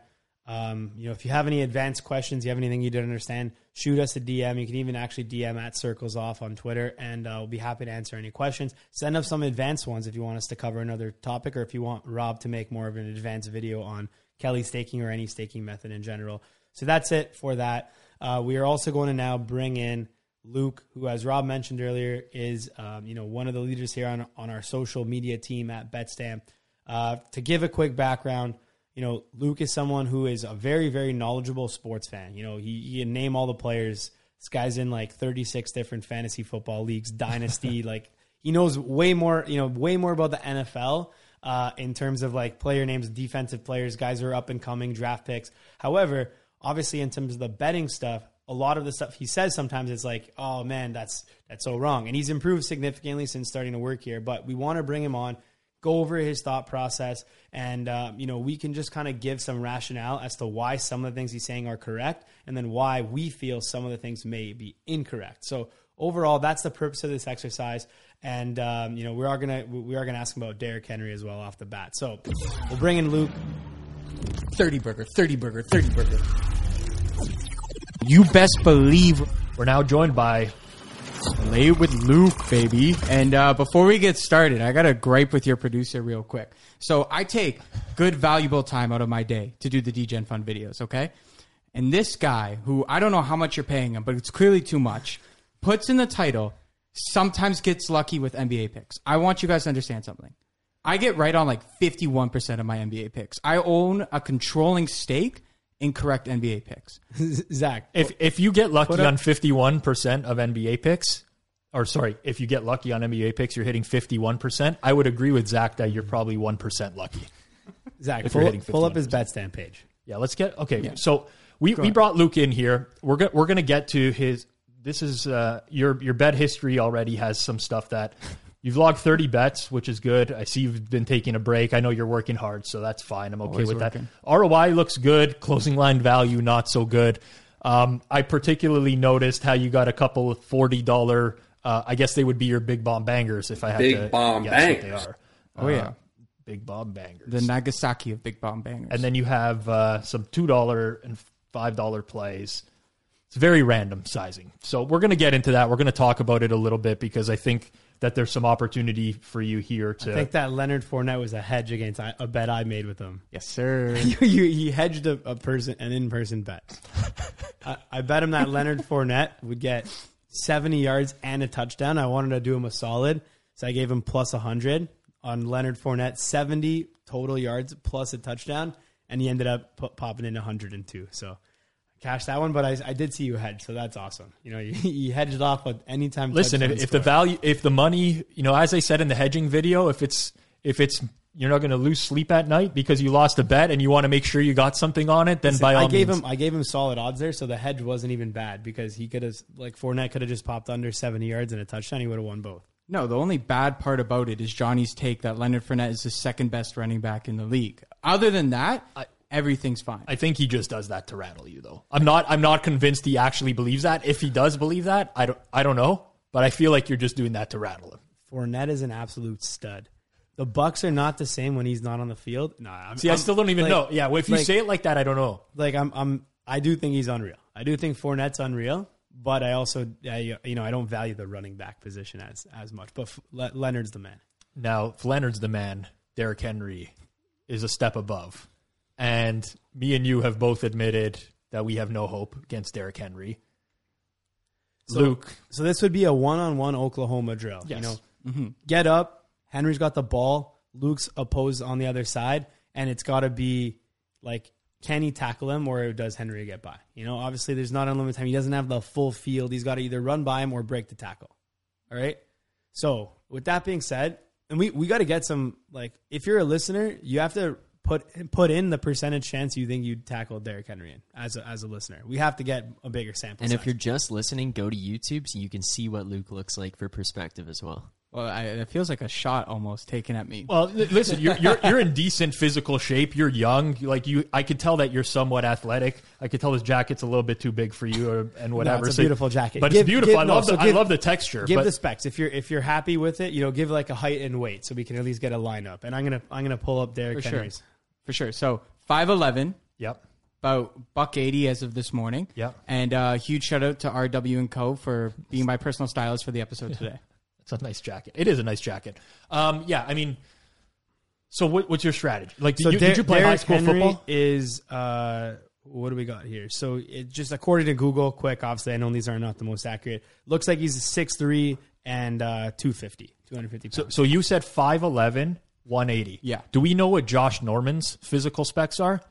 Um, you know, if you have any advanced questions, you have anything you don't understand, shoot us a DM. You can even actually DM at Circles Off on Twitter, and uh, we'll be happy to answer any questions. Send us some advanced ones if you want us to cover another topic, or if you want Rob to make more of an advanced video on Kelly staking or any staking method in general. So that's it for that. Uh, we are also going to now bring in Luke, who, as Rob mentioned earlier, is um, you know one of the leaders here on on our social media team at Betstamp. Uh, to give a quick background you know, Luke is someone who is a very, very knowledgeable sports fan. You know, he, he can name all the players. This guy's in like 36 different fantasy football leagues, dynasty. like he knows way more, you know, way more about the NFL uh, in terms of like player names, defensive players, guys who are up and coming, draft picks. However, obviously in terms of the betting stuff, a lot of the stuff he says sometimes it's like, oh man, that's that's so wrong. And he's improved significantly since starting to work here. But we want to bring him on go over his thought process, and uh, you know we can just kind of give some rationale as to why some of the things he's saying are correct, and then why we feel some of the things may be incorrect. So overall, that's the purpose of this exercise. And um, you know we are gonna we are gonna ask him about Derrick Henry as well off the bat. So we'll bring in Luke. Thirty burger, thirty burger, thirty burger. You best believe we're now joined by Lay with Luke, baby. And uh, before we get started, I got to gripe with your producer real quick. So I take good, valuable time out of my day to do the DGen Fund videos, okay? And this guy, who I don't know how much you're paying him, but it's clearly too much, puts in the title, sometimes gets lucky with NBA picks. I want you guys to understand something. I get right on like 51% of my NBA picks. I own a controlling stake incorrect NBA picks. Zach, If if you get lucky up- on fifty one percent of NBA picks, or sorry, if you get lucky on NBA picks, you're hitting fifty one percent. I would agree with Zach that you're probably one percent lucky. Zach, if you're pull, hitting pull up his Betstamp page. Yeah, let's get okay. So we, we brought Luke in here. We're go, we're gonna get to his. This is uh, your your bet history already has some stuff that you've logged thirty bets, which is good. I see you've been taking a break. I know you're working hard, so that's fine. I'm okay Always with working. that. ROI looks good. Closing line value not so good. Um, I particularly noticed how you got a couple of forty dollar. Uh, I guess they would be your big bomb bangers if I had Big to bomb guess what they bangers. are. Oh yeah, Big bomb bangers. the Nagasaki of Big Bomb Bangers. and then you have uh, some two dollar and five dollar plays. It's very random sizing. So we're going to get into that. We're going to talk about it a little bit because I think that there's some opportunity for you here to. I think that Leonard Fournette was a hedge against a bet I made with him. yes, sir. you, you, he hedged a, a person an in person bet. I, I bet him that Leonard Fournette would get 70 yards and a touchdown. I wanted to do him a solid, so I gave him plus 100 on Leonard Fournette, 70 total yards plus a touchdown, and he ended up pu- popping in 102. So cash that one, but I, I did see you hedge, so that's awesome. You know, you, you hedged off with anytime. listen, if, if the value, if the money, you know, as I said in the hedging video, if it's if it's you're not going to lose sleep at night because you lost a bet and you want to make sure you got something on it, then by all I gave means, him I gave him solid odds there, so the hedge wasn't even bad because he could have like Fournette could have just popped under seventy yards and a touchdown. He would have won both. No, the only bad part about it is Johnny's take that Leonard Fournette is the second best running back in the league. Other than that, everything's fine. I think he just does that to rattle you, though. I'm not. I'm not convinced he actually believes that. If he does believe that, I don't. I don't know. But I feel like you're just doing that to rattle him. Fournette is an absolute stud. The Bucs are not the same when he's not on the field. No, I'm, See, i I'm- still don't even like- know. Yeah, well, if you like- say it like that, I don't know. Like I'm, I'm, I do think he's unreal. I do think Fournette's unreal, but I also, I, you know, I don't value the running back position as as much. But F- Leonard's the man. Now, if Leonard's the man, Derrick Henry is a step above, and me and you have both admitted that we have no hope against Derrick Henry. So- Luke, So this would be a one-on-one Oklahoma drill. Yes. You know, mm-hmm. get up. Henry's got the ball. Luke's opposed on the other side, and it's got to be like, can he tackle him, or does Henry get by? You know, obviously there's not unlimited time. He doesn't have the full field. He's got to either run by him or break the tackle. All right. So with that being said, and we we got to get some like, if you're a listener, you have to put put in the percentage chance you think you'd tackle Derrick Henry in as a, as a listener. We have to get a bigger sample. And size. if you're just listening, go to YouTube so you can see what Luke looks like for perspective as well. well, I, it feels like a shot almost taken at me. well, listen, you're, you're you're in decent physical shape. You're young. Like you, I could tell that you're somewhat athletic. I could tell this jacket's a little bit too big for you, or, and whatever. it's a So- beautiful jacket. but Give- it's beautiful. give- I no, love so the I love the texture. give but the specs if you're if you're happy with it you know give like a height and weight so we can at least get a lineup and i'm gonna i'm gonna pull up Derrick For sure. Henry's For sure. So 5'11, yep, about buck 80 as of this morning. Yep. And uh, huge shout out to RW and Co for being my personal stylist for the episode today. it's a nice jacket. It is a nice jacket. Um, yeah, I mean, so what, what's your strategy? Like, did, so you, Der- did you play Derrick high school Henry football? is uh what do we got here so it just according to google quick obviously i know these are not the most accurate looks like he's six three and uh 250 250 So, so you said 5'11", 180. Yeah. Do we know what Josh Norman's physical specs are?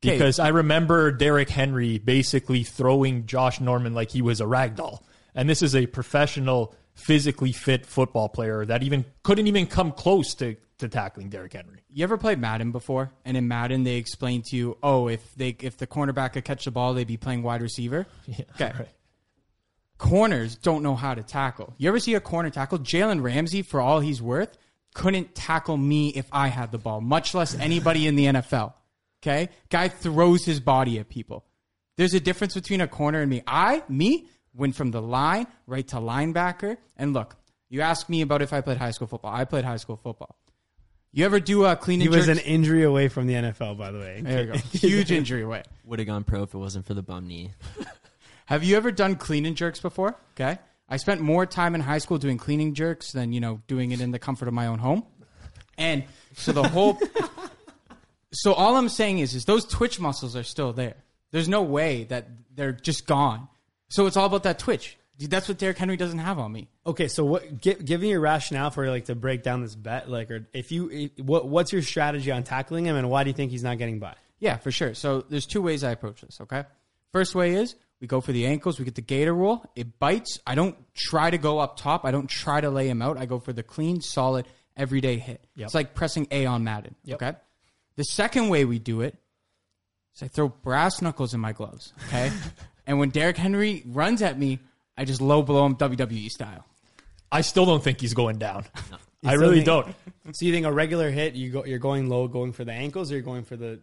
Because I remember Derrick Henry basically throwing Josh Norman like he was a rag doll. And this is a professional, physically fit football player that even couldn't even come close to, to tackling Derrick Henry. You ever played Madden before? And in Madden, they explain to you, oh, if they if the cornerback could catch the ball, they'd be playing wide receiver. Yeah, Okay. right. Corners don't know how to tackle. You ever see a corner tackle? Jalen Ramsey, for all he's worth, couldn't tackle me if I had the ball, much less anybody in the NFL. Okay? Guy throws his body at people. There's a difference between a corner and me. I, me, went from the line right to linebacker. And look, you ask me about if I played high school football. I played high school football. You ever do a clean he and was an injury away from the nfl by the way There you go. Huge injury away. Would have gone pro if it wasn't for the bum knee. Have you ever done clean and jerks before? Okay. I spent more time in high school doing clean and jerks than, you know, doing it in the comfort of my own home. And so the whole So all I'm saying is is those twitch muscles are still there. There's no way that they're just gone. So it's all about that twitch. That's what Derrick Henry doesn't have on me. Okay, so what? Give, give me your rationale for like to break down this bet. Like, or if you, what, what's your strategy on tackling him, and why do you think he's not getting by? Yeah, for sure. So there's two ways I approach this, okay? First way is we go for the ankles, we get the gator roll. It bites. I don't try to go up top. I don't try to lay him out. I go for the clean, solid, everyday hit. Yep. It's like pressing A on Madden, Yep. okay? The second way we do it is I throw brass knuckles in my gloves, okay? and when Derrick Henry runs at me, I just low blow him WWE style. I still don't think he's going down. I really think- don't. So you think a regular hit, you go, you're going low, going for the ankles, or you're going for the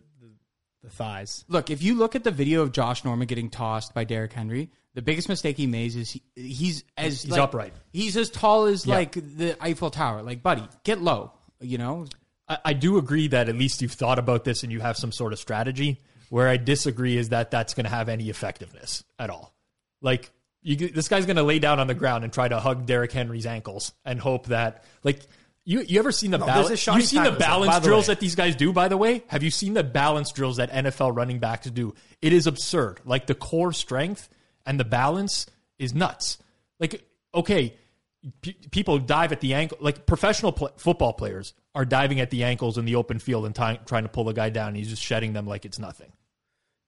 the, the thighs? Look, if you look at the video of Josh Norman getting tossed by Derrick Henry, the biggest mistake he makes is he, he's as He's like- upright. He's as tall as Yeah. like the Eiffel Tower. Like, buddy, get low. You know, I, I do agree that at least you've thought about this and you have some sort of strategy. Where I disagree is that that's going to have any effectiveness at all. Like you, this guy's going to lay down on the ground and try to hug Derrick Henry's ankles and hope that like. You, you ever seen the a balance? You've seen the balance drills way. that these guys do. By the way, have you seen the balance drills that NFL running backs do? It is absurd. Like the core strength and the balance is nuts. Like okay, pe- people dive at the ankle. Like professional pl- football players are diving at the ankles in the open field and ty- trying to pull a guy down. And he's just shedding them like it's nothing.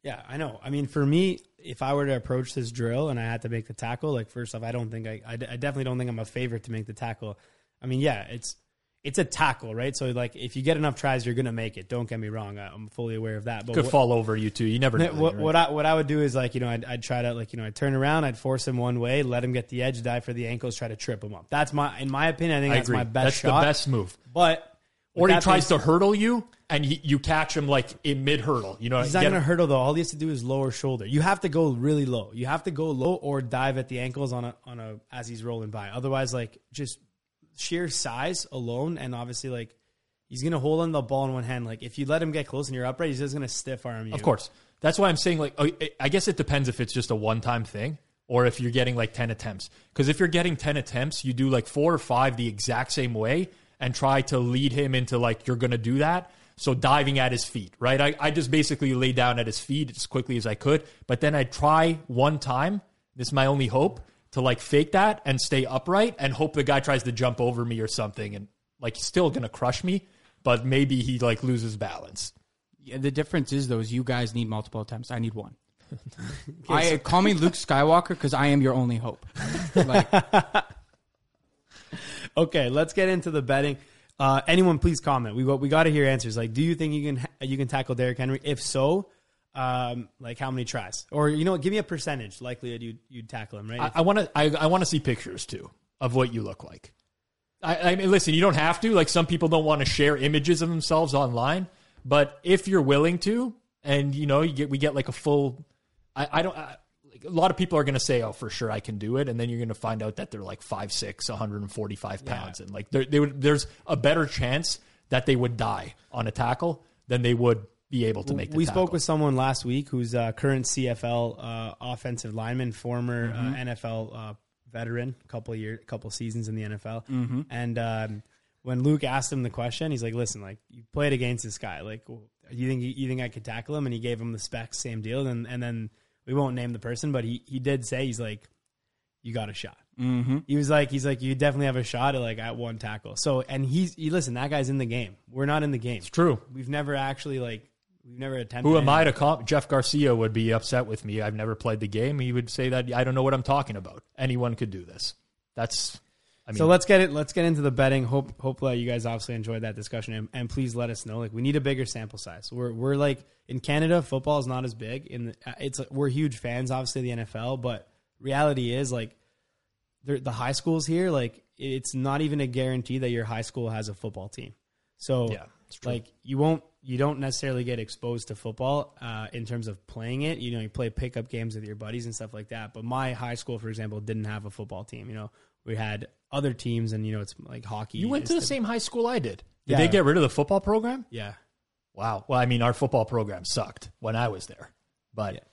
Yeah, I know. I mean, for me, if I were to approach this drill and I had to make the tackle, like first off, I don't think I, I, I definitely don't think I'm a favorite to make the tackle. I mean, yeah, it's it's a tackle, right? So like, if you get enough tries, you're gonna make it. Don't get me wrong. I'm fully aware of that. But Could what, fall over you too. You never know. what, right? what I what I would do is like you know I'd, I'd try to like you know I'd turn around, I'd force him one way, let him get the edge, dive for the ankles, try to trip him up. That's my in my opinion. I think I that's agree. my best That's shot. the best move. But Or he tries to hurdle you and he, you catch him like in mid hurdle. You know, He's not going to hurdle though. All he has to do is lower shoulder. You have to go really low. You have to go low or dive at the ankles on a on a as he's rolling by. Otherwise, like just sheer size alone, and obviously like he's to hold on the ball in one hand. Like if you let him get close and you're upright, he's just to stiff arm you. Of course. That's why I'm saying, like, oh, I guess it depends if it's just a one time thing or if you're getting like 10 attempts. Because if you're getting 10 attempts, you do like four or five the exact same way and try to lead him into like, you're to do that. So diving at his feet, right? I, I just basically lay down at his feet as quickly as I could. But then I try one time. This is my only hope to like fake that and stay upright and hope the guy tries to jump over me or something and like he's still going to crush me. But maybe he like loses balance. Yeah, the difference is though is you guys need multiple attempts. I need one. I call me Luke Skywalker because I am your only hope. Like, Okay, let's get into the betting. Uh, anyone, please comment. We we got to hear answers. Like, do you think you can you can tackle Derrick Henry? If so, um, like how many tries? Or you know, give me a percentage likelihood you'd you'd tackle him. Right? I, want to. I, I want to see pictures too of what you look like. I, I mean, listen. You don't have to. Like some people don't want to share images of themselves online, but if you're willing to, and you know, you get we get like a full. I, I don't. I, a lot of people are going to say, "Oh, for sure, I can do it," and then you're going to find out that they're like five six, 145 pounds, and like there, they would, there's a better chance that they would die on a tackle than they would be able to make. The we tackle. spoke with someone last week who's a current CFL uh, offensive lineman, former Mm-hmm. uh, NFL uh, veteran, couple year, couple seasons in the NFL, Mm-hmm. and um, when Luke asked him the question, he's like, "Listen, like you played against this guy, like you think you think I could tackle him?" And he gave him the specs, same deal, and and then we won't name the person, but he he did say he's like, "You got a shot." mm-hmm. He was like, he's like, you definitely have a shot at like at one tackle. So, and he's, he, listen, that guy's in the game. We're not in the game. It's true. We've never actually like, we've never attempted. Who am I to comp? Jeff Garcia would be upset with me. I've never played the game. He would say that I don't know what I'm talking about. Anyone could do this. That's. I mean, So let's get it. Let's get into the betting. Hope, hopefully, you guys obviously enjoyed that discussion, and, and please let us know. Like, we need a bigger sample size. We're we're like in Canada, football is not as big. In the, uh, it's we're huge fans, obviously, of the NFL, but reality is like the the high schools here. Like, it's not even a guarantee that your high school has a football team. So Yeah, like you won't you don't necessarily get exposed to football uh, in terms of playing it. You know, you play pickup games with your buddies and stuff like that. But my high school, for example, didn't have a football team. You know, we had other teams, and you know, it's like hockey. you went to the the- same high school I did. Did Yeah. they get rid of the football program? Yeah. Wow. Well, I mean, our football program sucked when I was there, but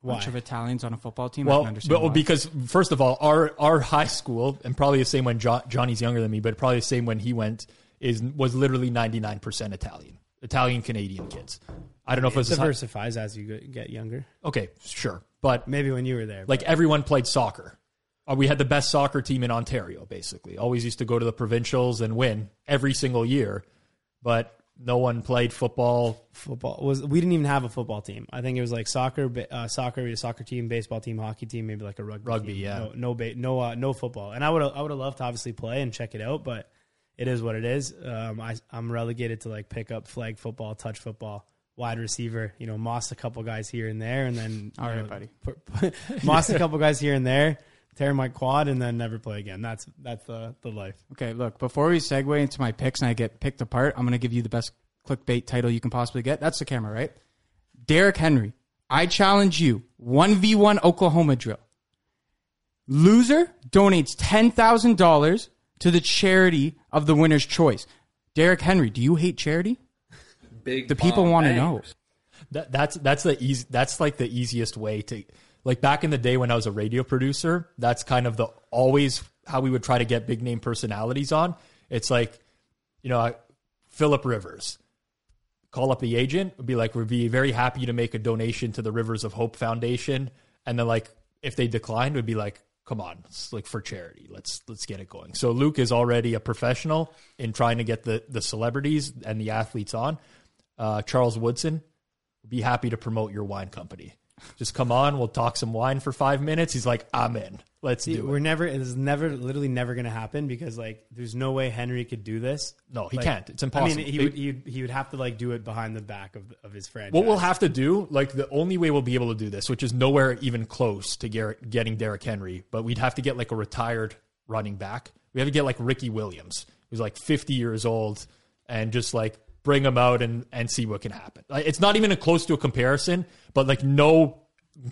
Why? bunch of Italians on a football team. I well, can understand well, because first of all, our our high school, and probably the same when jo- Johnny's younger than me, but probably the same when he went is was literally ninety nine percent Italian, Italian Canadian kids. I don't know if it it was high- diversifies as you get- younger. okay, sure, but Maybe when you were there, like everyone played soccer. Uh, we had the best soccer team in Ontario, basically. Always used to go to the provincials and win every single year. But no one played football. football was we didn't even have a football team. I think it was like soccer, uh, soccer, a soccer team, baseball team, hockey team, maybe like a rugby. Rugby, team. yeah. No, no, ba- no, uh, no football. And I would, I would have loved to obviously play and check it out, but it is what it is. Um, I, I'm relegated to like pick up flag football, touch football, wide receiver. You know, moss a couple guys here and there, and then All you know, buddy. moss a couple guys here and there, tear my quad, and then never play again. That's that's the the life. Okay, look, before we segue into my picks and I get picked apart, I'm going to give you the best clickbait title you can possibly get. That's the camera, right? Derrick Henry, I challenge you 1v1 Oklahoma drill. Loser donates $10,000 to the charity of the winner's choice. Derrick Henry, do you hate charity? Big The people want to know. That, that's that's the easy. That's like the easiest way to like back in the day when I was a radio producer. That's kind of the always how we would try to get big name personalities on. It's like, you know, Philip Rivers. Call up the agent. Would be like, we'd be very happy to make a donation to the Rivers of Hope Foundation. And then like, if they declined, would be like, come on, it's like for charity. Let's let's get it going. So Luke is already a professional in trying to get the the celebrities and the athletes on. Uh, Charles Woodson, be happy to promote your wine company. Just come on, we'll talk some wine for five minutes. He's like, I'm in. Let's See, do we're it. never. It is never, literally, never going to happen because like, there's no way Henry could do this. No, he Like, can't. It's impossible. I mean, he would, he he would have to like do it behind the back of of his franchise. what we'll have to do, like the only way we'll be able to do this, which is nowhere even close to Garrett, getting Derrick Henry, but we'd have to get like a retired running back. We have to get like Ricky Williams, who's like 50 years old, and just like bring him out and and see what can happen. Like, it's not even a close to a comparison, but like no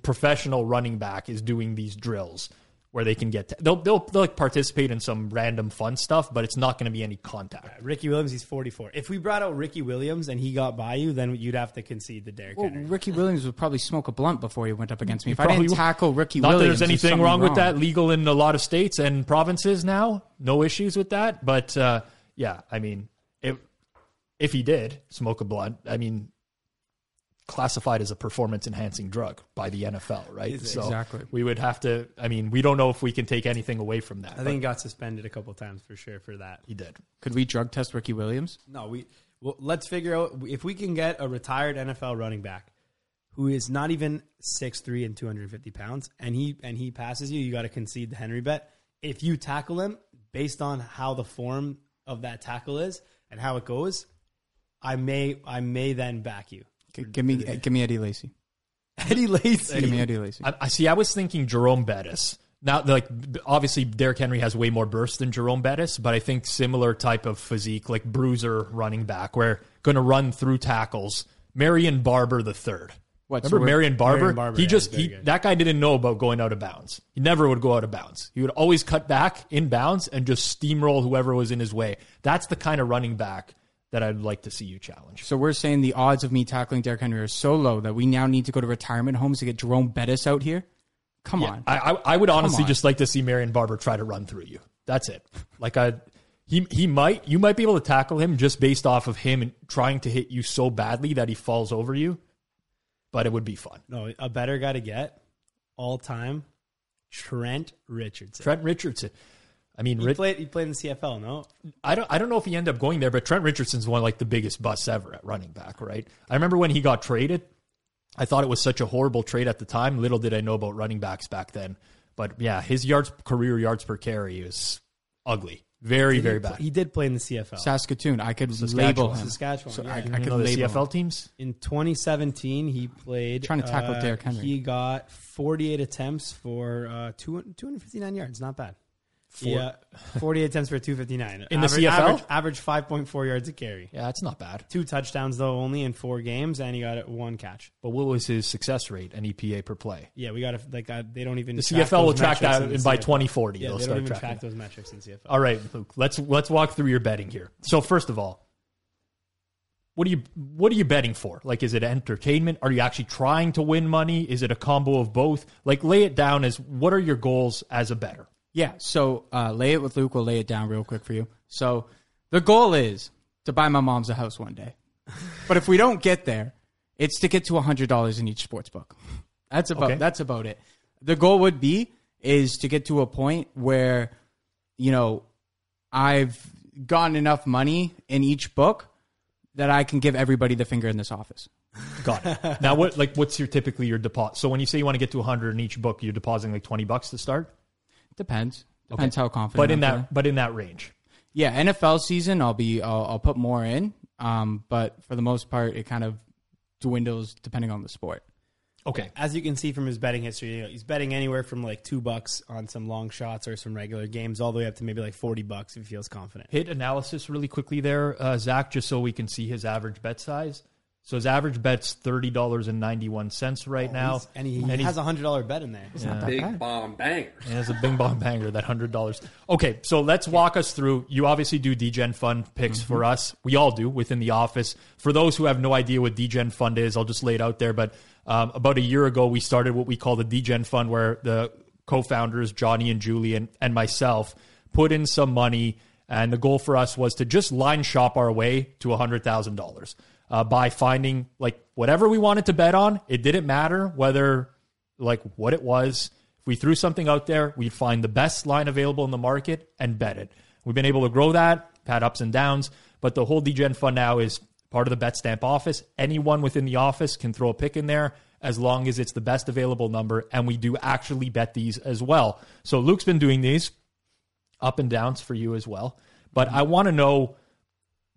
professional running back is doing these drills where they can get they'll, they'll they'll like participate in some random fun stuff, but it's not going to be any contact. Ricky Williams, he's 44. If we brought out Ricky Williams and he got by you, then you'd have to concede the Derrick Well, Henry. Ricky Williams would probably smoke a blunt before he went up against me. If I didn't tackle Ricky Not that there's anything something wrong, with that. Legal in a lot of states and provinces now. No issues with that. But uh, yeah, I mean, if if he did smoke a blunt, I mean, classified as a performance enhancing drug by the NFL, right? So Exactly. we would have to. I mean, we don't know if we can take anything away from that. I think he got suspended a couple times for sure for that. he did. Could we drug test Ricky Williams? No, we well, let's figure out if we can get a retired NFL running back who is not even 6'3 and 250 pounds and he and he passes you, you got to concede the Henry bet. If you tackle him based on how the form of that tackle is and how it goes, I may I may then back you. G- give me, give me Eddie Lacy. Eddie Lacy. Give me Eddie Lacy. I, I see. I was thinking Jerome Bettis. Now, like obviously, Derrick Henry has way more burst than Jerome Bettis, but I think similar type of physique, like bruiser running back, where going to run through tackles. Marion Barber the third. What, Remember we're- Marion Barber? Marion Barber, he yeah, just he good. that guy didn't know about going out of bounds. He never would go out of bounds. He would always cut back in bounds and just steamroll whoever was in his way. That's the kind of running back that I'd like to see you challenge. So we're saying the odds of me tackling Derrick Henry are so low that we now need to go to retirement homes to get Jerome Bettis out here. Come on. I, I, I would honestly just like to see Marion Barber try to run through you. That's it. Like I, he he might you might be able to tackle him just based off of him and trying to hit you so badly that he falls over you. But it would be fun. No, a better guy to get all time Trent Richardson. Trent Richardson. I mean, He Rit- played he played in the CFL, no? I don't I don't know if he ended up going there, but Trent Richardson's one of like the biggest busts ever at running back, right? I remember when he got traded, I thought it was such a horrible trade at the time. Little did I know about running backs back then. But yeah, his yards career yards per carry is ugly. Very, very bad. He did play in the CFL. Saskatoon. I could Saskatchewan. label him. Saskatchewan. So yeah. I, I could know the label CFL him. teams? In 2017, he played. Trying to tackle uh, Derrick Henry. He got 48 attempts for uh, two, 259 yards. Not bad. Four- Yeah, 48 attempts for 259. In the average, CFL? Average, average 5.4 yards a carry. Yeah, that's not bad. Two touchdowns, though, only in four games, and he got one catch. But what was his success rate and EPA per play? Yeah, we got to, like, uh, they don't even. The track CFL will track that in by CFL. 2040. Yeah, they'll they start don't even tracking. track those metrics in CFL. All right, Luke. Let's let's walk through your betting here. So first of all, what are you what are you betting for? Like, is it entertainment? Are you actually trying to win money? Is it a combo of both? Like, lay it down as what are your goals as a better? Yeah. So uh, lay it with Luke. We'll lay it down real quick for you. So the goal is to buy my mom's a house one day. But if we don't get there, it's to get to hundred dollars in each sports book. That's about Okay. that's about it. The goal would be is to get to a point where, you know, I've gotten enough money in each book that I can give everybody the finger in this office. Got it. now, what like what's your typically your deposit? So when you say you want to get to 100 in each book, you're depositing like 20 bucks to start. Depends. Depends how confident. But in I'm that, feeling. but in that range. yeah, NFL season, I'll be I'll, I'll put more in. Um, but for the most part, it kind of dwindles depending on the sport. Okay. As you can see from his betting history, you know, he's betting anywhere from like two bucks on some long shots or some regular games, all the way up to maybe like forty bucks if he feels confident. Hit analysis really quickly there, uh, Zach, just so we can see his average bet size. So his average bet's thirty dollars and ninety one cents right now, and he, And he has a hundred dollar bet in there. It's a big bomb bangers. And it's a bing bong banger, that hundred dollars. Okay, so let's walk us through. You obviously do DGen Fund picks for us. We all do within the office. For those who have no idea what DGen Fund is, I'll just lay it out there. But um, about a year ago, we started what we call the DGen Fund, where the co-founders Johnny and Julie and, and myself put in some money, and the goal for us was to just line shop our way to hundred thousand dollars uh, by finding like whatever we wanted to bet on. It didn't matter whether like what it was. If we threw something out there, we'd find the best line available in the market and bet it. We've been able to grow that, had ups and downs, but the whole DGen fund now is part of the Bet Stamp office. Anyone within the office can throw a pick in there as long as it's the best available number, and we do actually bet these as well. So Luke's been doing these up and downs for you as well, but I want to know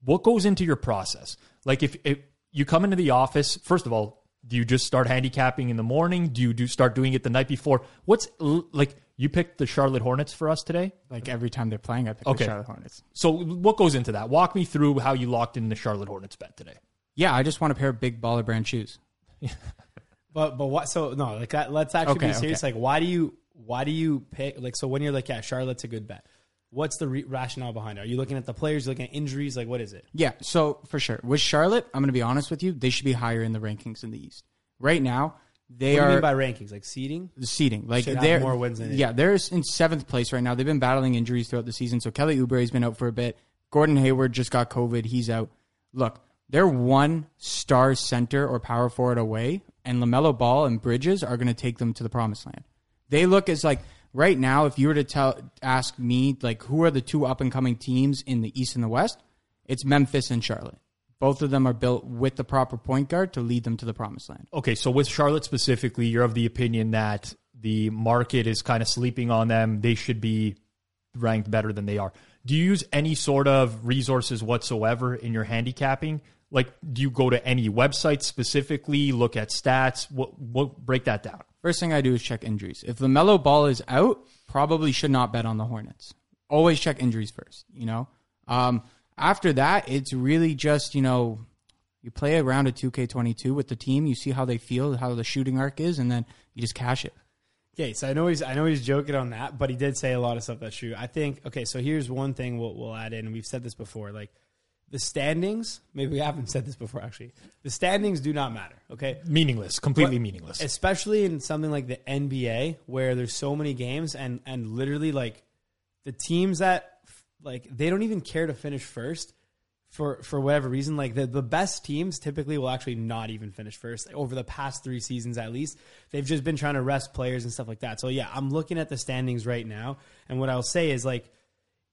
what goes into your process. Like if, if you come into the office, first of all, do you just start handicapping in the morning? Do you do start doing it the night before? What's like you picked the Charlotte Hornets for us today? Like every time they're playing, I pick Okay. the Charlotte Hornets. So what goes into that? Walk me through how you locked in the Charlotte Hornets bet today. Yeah, I just want a pair of big baller brand shoes. But but what? So no, like that. Let's actually Okay, be serious. okay. Like, why do you why do you pick? Like, so when you're like, yeah, Charlotte's a good bet. What's the re- rationale behind it? Are you looking at the players? You're looking at injuries? Like, what is it? Yeah, so for sure. With Charlotte, I'm going to be honest with you, they should be higher in the rankings in the East. Right now, they What do you are mean by rankings? Like seeding? the seeding. Like Should they're more wins than yeah, they're in seventh place right now. They've been battling injuries throughout the season. So Kelly Oubre's been out for a bit. Gordon Hayward just got COVID. He's out. Look, they're one star center or power forward away, and LaMelo Ball and Bridges are going to take them to the promised land. They look as like right now. If you were to tell ask me like who are the two up and coming teams in the East and the West, it's Memphis and Charlotte. Both of them are built with the proper point guard to lead them to the promised land. Okay, so with Charlotte specifically, you're of the opinion that the market is kind of sleeping on them. They should be ranked better than they are. Do you use any sort of resources whatsoever in your handicapping? Like, do you go to any website specifically, look at stats? What, what break that down? First thing I do is check injuries. If LaMelo Ball is out, probably should not bet on the Hornets. Always check injuries first, you know? Um, after that, it's really just, you know, you play around a round of 2K22 with the team, you see how they feel, how the shooting arc is, and then you just cash it. Okay, so I know he's I know he's joking on that, but he did say a lot of stuff that's true. I think okay, so here's one thing we'll we'll add in, and we've said this before, like the standings. Maybe we haven't said this before actually. The standings do not matter. Okay, Meaningless, completely What- meaningless. especially in something like the NBA where there's so many games and and literally like the teams that like they don't even care to finish first for for whatever reason like the the best teams typically will actually not even finish first over the past 3 seasons at least they've just been trying to rest players and stuff like that so yeah I'm looking at the standings right now and what I'll say is like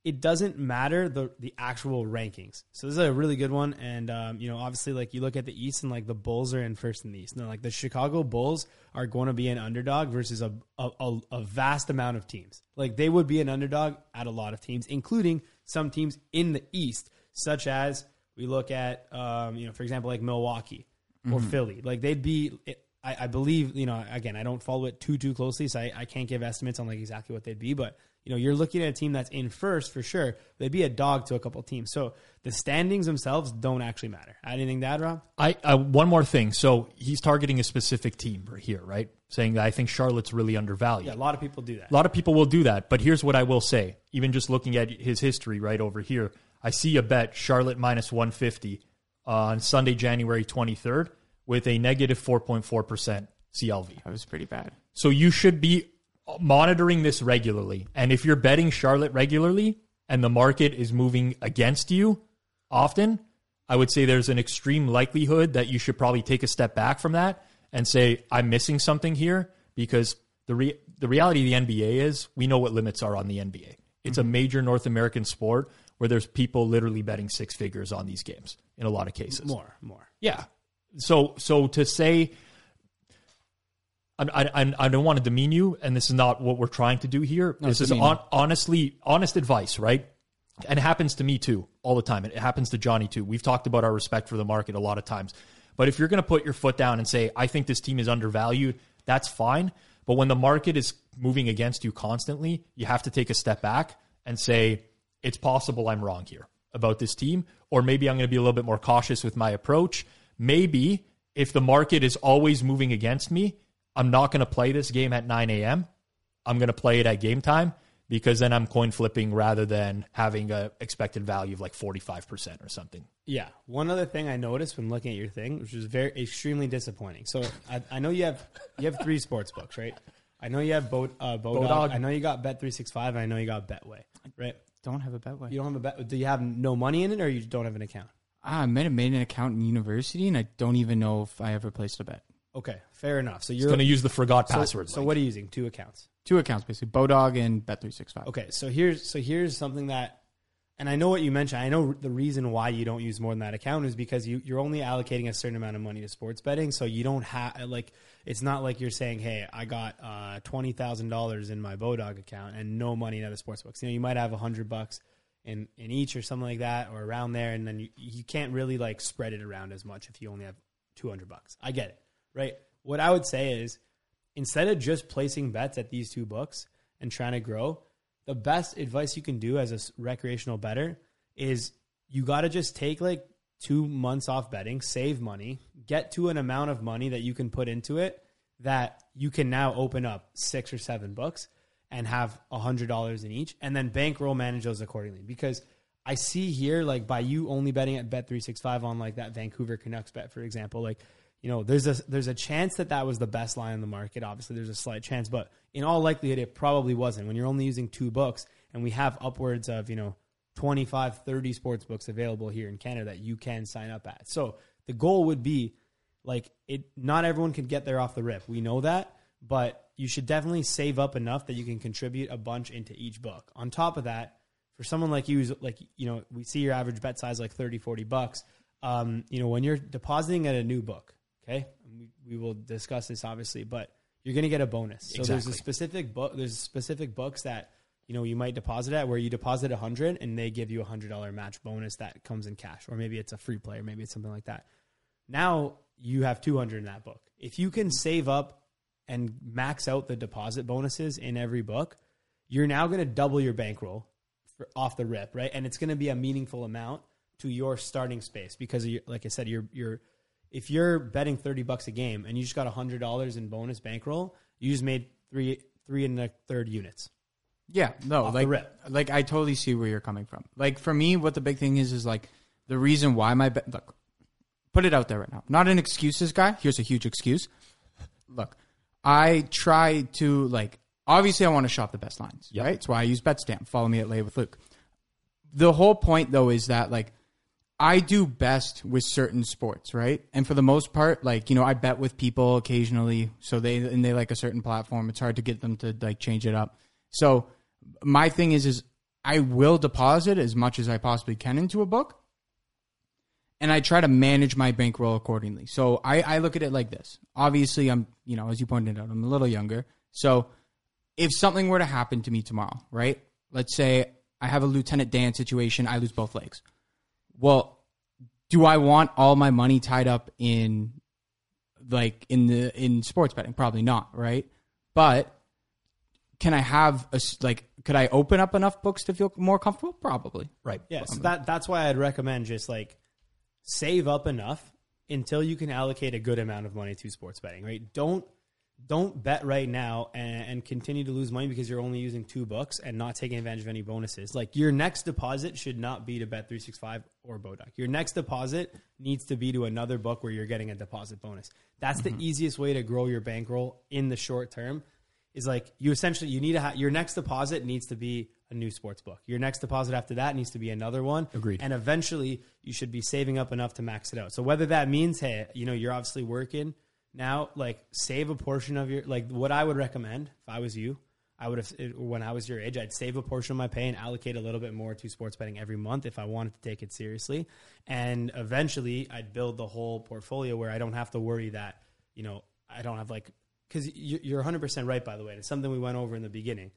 it doesn't matter the the actual rankings. So this is a really good one, and um, you know, obviously, like you look at the East, and like the Bulls are in first in the East. No, like the Chicago Bulls are going to be an underdog versus a a, a vast amount of teams. Like they would be an underdog at a lot of teams, including some teams in the East, such as we look at, um, you know, for example, like Milwaukee or Philly. Like they'd be. I, I believe, you know, again, I don't follow it too too closely, so I, I can't give estimates on like exactly what they'd be, but you know, you're looking at a team that's in first for sure. They'd be a dog to a couple teams. So the standings themselves don't actually matter. Anything to add, Rob? I, I one more thing. So he's targeting a specific team right here, right? Saying that I think Charlotte's really undervalued. Yeah, a lot of people do that. A lot of people will do that, but here's what I will say. Even just looking at his history right over here, I see a bet Charlotte minus 150 uh, on Sunday, January 23rd, with a negative 4.4% CLV. That was pretty bad. So you should be monitoring this regularly. And if you're betting Charlotte regularly and the market is moving against you often, I would say there's an extreme likelihood that you should probably take a step back from that and say, I'm missing something here because the re- the reality of the NBA is we know what limits are on the NBA. It's a mm-hmm. major North American sport where there's people literally betting six figures on these games in a lot of cases. More, more. Yeah. So so to say, I, I, I don't want to demean you, and this is not what we're trying to do here. this is on, honestly honest advice, right? And it happens to me too all the time. It happens to Johnny too. We've talked about our respect for the market a lot of times. But if you're going to put your foot down and say, I think this team is undervalued, that's fine. But when the market is moving against you constantly, you have to take a step back and say, it's possible I'm wrong here about this team, or maybe I'm going to be a little bit more cautious with my approach. Maybe if the market is always moving against me, I'm not going to play this game at 9 a.m. I'm going to play it at game time because then I'm coin flipping rather than having a expected value of like 45% or something. Yeah. One other thing I noticed when looking at your thing, which was very extremely disappointing. So I, I know you have you have three sports books, right? I know you have Bo, uh, Bodog. Bodog. I know you got Bet three six five, and I know you got Betway, right? Don't have a Betway. You don't have a bet. Do you have no money in it, or you don't have an account? Ah, I might have made an account in university, and I don't even know if I ever placed a bet. Okay, fair enough. So you're going to use the forgot so, password. So link. what are you using? Two accounts. Two accounts basically, Bodog and Bet three six five. Okay, so here's so here's something that, and I know what you mentioned. I know the reason why you don't use more than that account is because you you're only allocating a certain amount of money to sports betting, so you don't have like it's not like you're saying, hey, I got uh, twenty thousand dollars in my Bodog account and no money in other sports books. You know, you might have a hundred bucks in in each or something like that or around there, and then you you can't really like spread it around as much if you only have two hundred bucks. I get it, right? What I would say is instead of just placing bets at these two books and trying to grow, the best advice you can do as a recreational better is you got to just take like two months off betting, save money, get to an amount of money that you can put into it that you can now open up six or seven books and have a hundred dollars in each, and then bankroll manage those accordingly. Because I see here, like by you only betting at Bet three six five on like that Vancouver Canucks bet, for example, like you know, there's a there's a chance that that was the best line in the market. Obviously, there's a slight chance, but in all likelihood, it probably wasn't. When you're only using two books, and we have upwards of you know 25, 30 sports books available here in Canada that you can sign up at. So the goal would be like it. Not everyone can get there off the rip. We know that, but you should definitely save up enough that you can contribute a bunch into each book. On top of that, for someone like you, like you know, we see your average bet size like 30, 40 bucks. Um, you know, when you're depositing at a new book, okay, we, we will discuss this obviously, but you're going to get a bonus. So there's a specific book. There's specific books that you know you might deposit at where you deposit a hundred and they give you a hundred dollar match bonus that comes in cash, or maybe it's a free play, or maybe it's something like that. Now you have 200 in that book. If you can save up and max out the deposit bonuses in every book, you're now going to double your bankroll for, off the rip, right? And it's going to be a meaningful amount to your starting space because, like I said, you're you're if you're betting 30 bucks a game and you just got hundred dollars in bonus bankroll, you just made three three and a third units. Yeah, no, Off like like I totally see where you're coming from. Like for me, what the big thing is is like the reason why my bet. Look, put it out there right now. Not an excuses guy. Here's a huge excuse. Look, I try to like. Obviously, I want to shop the best lines. Yep. Right. That's why I use BetStamp. Follow me at Lay with Luke. The whole point though is that like I do best with certain sports, right? And for the most part, like you know, I bet with people occasionally, so they and they like a certain platform. It's hard to get them to like change it up. So my thing is, is I will deposit as much as I possibly can into a book, and I try to manage my bankroll accordingly. So I, I look at it like this. Obviously, I'm you know, as you pointed out, I'm a little younger. So if something were to happen to me tomorrow, right? Let's say I have a Lieutenant Dan situation, I lose both legs. Well, do I want all my money tied up in like in the in sports betting? Probably not, right? But can I have a like could I open up enough books to feel more comfortable? Probably. right. Yeah, so that that's why I'd recommend just like save up enough until you can allocate a good amount of money to sports betting. Right? Don't don't bet right now and, and continue to lose money because you're only using two books and not taking advantage of any bonuses. Like your next deposit should not be to Bet three six five or Bodog. Your next deposit needs to be to another book where you're getting a deposit bonus. That's the mm-hmm. easiest way to grow your bankroll in the short term is like you essentially you need to have your next deposit needs to be a new sports book. Your next deposit after that needs to be another one. Agreed. And eventually you should be saving up enough to max it out. So whether that means hey, you know, you're obviously working now, like save a portion of your like what I would recommend if I was you, I would have when I was your age, I'd save a portion of my pay and allocate a little bit more to sports betting every month if I wanted to take it seriously. And eventually, I'd build the whole portfolio where I don't have to worry that you know I don't have like because you're 100 percent right by the way. And it's something we went over in the beginning.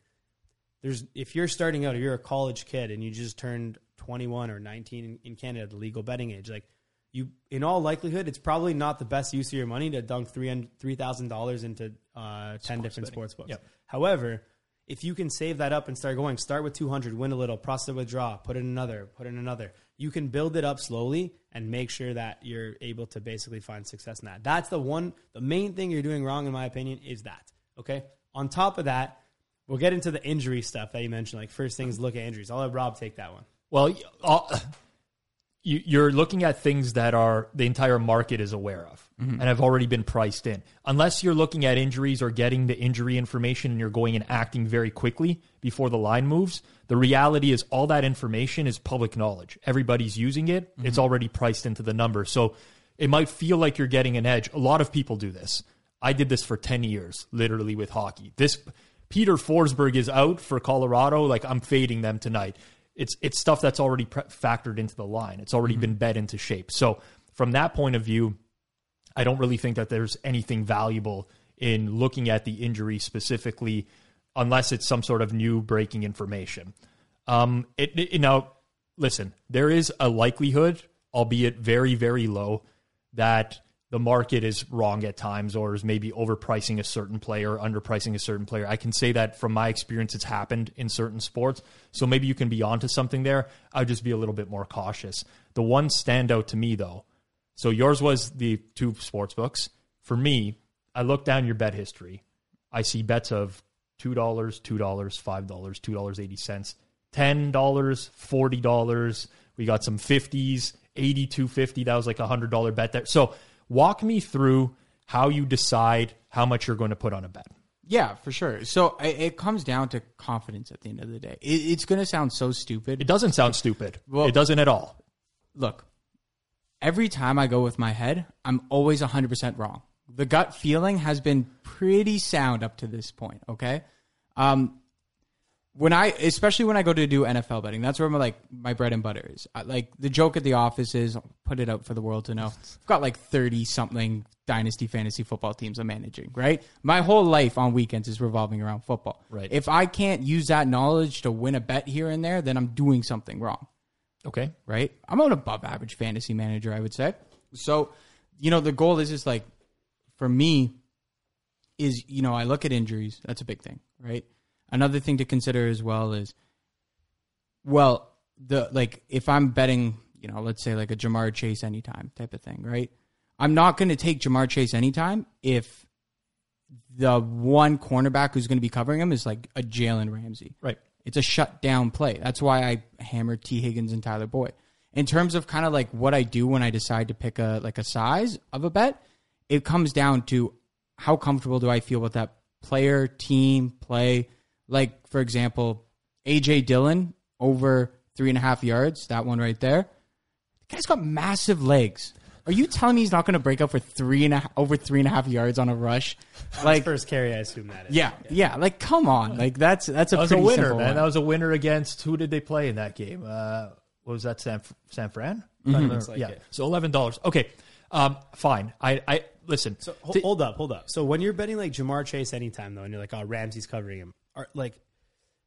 There's if you're starting out, or you're a college kid and you just turned 21 or 19 in, in Canada, the legal betting age, like you in all likelihood it's probably not the best use of your money to dunk three three thousand dollars into uh, ten different betting. sports books. Yep. However, if you can save that up and start going, start with two hundred, win a little, process withdraw, put in another, put in another. You can build it up slowly and make sure that you're able to basically find success in that. That's the one, the main thing you're doing wrong, in my opinion, is that. Okay. On top of that, we'll get into the injury stuff that you mentioned. Like first things, look at injuries. I'll let Rob take that one. Well, uh, you, you're looking at things that are the entire market is aware of mm-hmm. and have already been priced in. Unless you're looking at injuries or getting the injury information and you're going and acting very quickly before the line moves, the reality is all that information is public knowledge. Everybody's using it. Mm-hmm. It's already priced into the number. So it might feel like you're getting an edge. A lot of people do this. I did this for 10 years, literally with hockey. This Peter Forsberg is out for Colorado. Like I'm fading them tonight. It's it's stuff that's already pre- factored into the line. It's already been bed into shape. So from that point of view, I don't really think that there's anything valuable in looking at the injury specifically, unless it's some sort of new breaking information. Um, it, it now listen, there is a likelihood, albeit very very low, that the market is wrong at times or is maybe overpricing a certain player, underpricing a certain player. I can say that from my experience, it's happened in certain sports. So maybe you can be onto something there. I'd just be a little bit more cautious. The one standout to me though, so yours was the two sports books. For me, I look down your bet history. I see bets of two dollars, two dollars, five dollars, two dollars eighty cents, ten dollars, forty dollars. We got some fifties, eighty two fifty. That was like a hundred dollar bet there. So walk me through how you decide how much you're going to put on a bet. Yeah, for sure. So it, it comes down to confidence at the end of the day. It, it's going to sound so stupid. It doesn't sound stupid. Well- it doesn't at all. Look, every time I go with my head, I'm always 100% wrong. The gut feeling has been pretty sound up to this point, okay? Um, when I, especially when I go to do NFL betting, that's where my like my bread and butter is. I, like the joke at the office is, I'll put it out for the world to know. I've got like thirty something dynasty fantasy football teams I'm managing. Right, my whole life on weekends is revolving around football. Right. If I can't use that knowledge to win a bet here and there, then I'm doing something wrong Okay. right? I'm an above average fantasy manager, I would say. So, you know, the goal is just like for me is, you know, I look at injuries. That's a big thing, right? Another thing to consider as well is well, the like if I'm betting, you know, let's say like a Ja'Marr Chase anytime type of thing, right? I'm not going to take Ja'Marr Chase anytime if the one cornerback who's going to be covering him is like a Jalen Ramsey. Right. It's a shut down play. That's why I hammered Tee Higgins and Tyler Boyd. In terms of kind of like what I do when I decide to pick a like a size of a bet, it comes down to how comfortable do I feel with that player, team, play. Like for example, AJ Dillon over three and a half yards. That one right there. The guy's got massive legs. Are you telling me he's not going to break up for three and a, over three and a half yards on a rush? Like, First carry, I assume that is. yeah, yeah. Like, come on. Like that's that's a That was a winner, man. one. That was a winner against who did they play in that game? Uh, what was that? San San Fran? Looks like yeah. it. So eleven dollars. Okay. Um, fine. I I listen. So ho- T- hold up, hold up. So when you're betting like Ja'Marr Chase anytime though, and you're like, oh, Ramsey's covering him, are, like,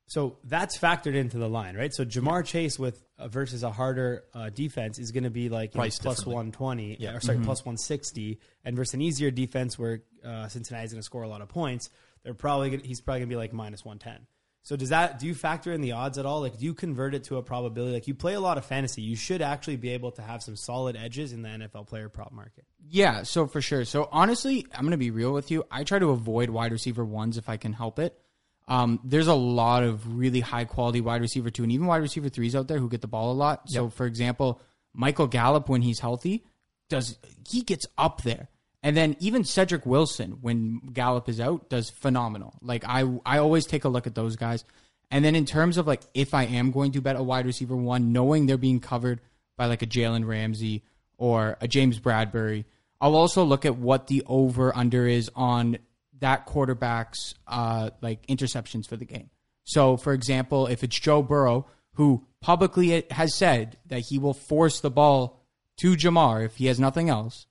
so that's factored into the line, right? So Ja'Marr Chase with uh, versus a harder uh, defense is going to be like know, plus differently. 120, or sorry, plus 160, and versus an easier defense where uh, Cincinnati's going to score a lot of points, they're probably gonna, he's probably going to be like minus 110. So does that do you factor in the odds at all? Like, do you convert it to a probability? Like, you play a lot of fantasy, you should actually be able to have some solid edges in the NFL player prop market. Yeah, so for sure. So honestly, I'm going to be real with you. I try to avoid wide receiver ones if I can help it. Um, there's a lot of really high quality wide receiver two and even wide receiver threes out there who get the ball a lot. So for example, Michael Gallup when he's healthy does he gets up there. And then even Cedric Wilson when Gallup is out does phenomenal. Like I I always take a look at those guys. And then in terms of like if I am going to bet a wide receiver one, knowing they're being covered by like a Jalen Ramsey or a James Bradberry, I'll also look at what the over under is on that quarterback's uh, like interceptions for the game. So, for example, if it's Joe Burrow who publicly has said that he will force the ball to Ja'Marr if he has nothing else,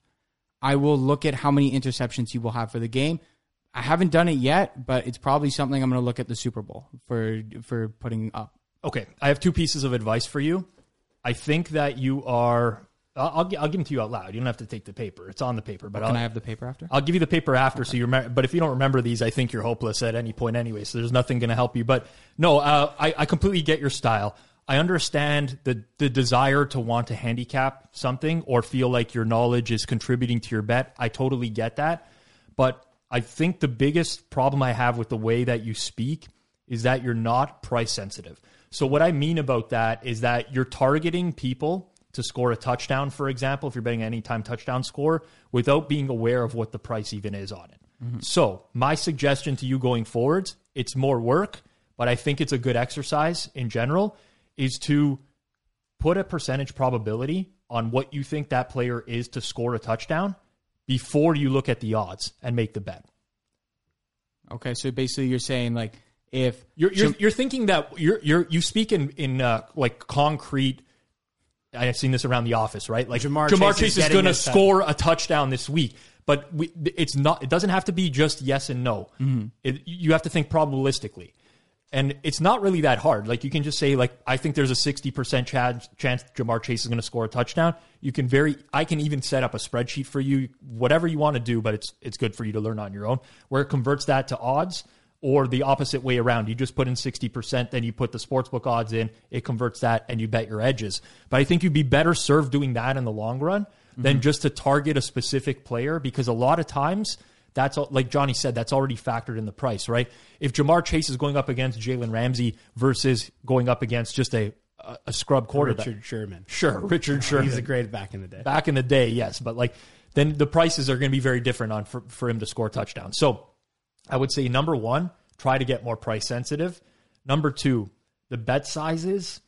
I will look at how many interceptions he will have for the game. I haven't done it yet, but it's probably something I'm going to look at the Super Bowl for for putting up. Okay, I have two pieces of advice for you. I think that you are. I'll, I'll, I'll give them to you out loud. You don't have to take the paper; it's on the paper. But Can I'll, I have the paper after? I'll give you the paper after, so you remember. But if you don't remember these, I think you're hopeless at any point anyway. So there's nothing going to help you. But no, uh, I, I completely get your style. I understand the the desire to want to handicap something or feel like your knowledge is contributing to your bet. I totally get that. But I think the biggest problem I have with the way that you speak is that you're not price sensitive. So what I mean about that is that you're targeting people to score a touchdown, for example, if you're betting any time touchdown score, without being aware of what the price even is on it. So my suggestion to you going forwards, it's more work, but I think it's a good exercise in general, is to put a percentage probability on what you think that player is to score a touchdown before you look at the odds and make the bet. Okay, so basically you're saying like if You're you're, you're thinking that you're you're you speak in in uh, like concrete. I've seen this around the office, right? Like Ja'Marr Ja'Marr, Chase is Chase is, getting going to score a touchdown this week, but we, it's not. It doesn't have to be just yes and no. Mm-hmm. It, you have to think probabilistically, and it's not really that hard. Like you can just say, like I think there's a sixty percent chance chance Ja'Marr Chase is going to score a touchdown. You can very. I can even set up a spreadsheet for you, whatever you want to do, but it's it's good for you to learn on your own, where it converts that to odds or the opposite way around. You just put in 60%, then you put the sportsbook odds in, it converts that, and you bet your edges. But I think you'd be better served doing that in the long run than mm-hmm. just to target a specific player because a lot of times. That's all, like Johnny said. That's already factored in the price, right? If Ja'Marr Chase is going up against Jalen Ramsey versus going up against just a a, a scrub quarterback, Richard Sherman. sure, Richard Sherman, He's a great back in the day. back in the day, yes, but like then the prices are going to be very different on for, for him to score touchdowns. So I would say number one, try to get more price sensitive. Number two, the bet sizes.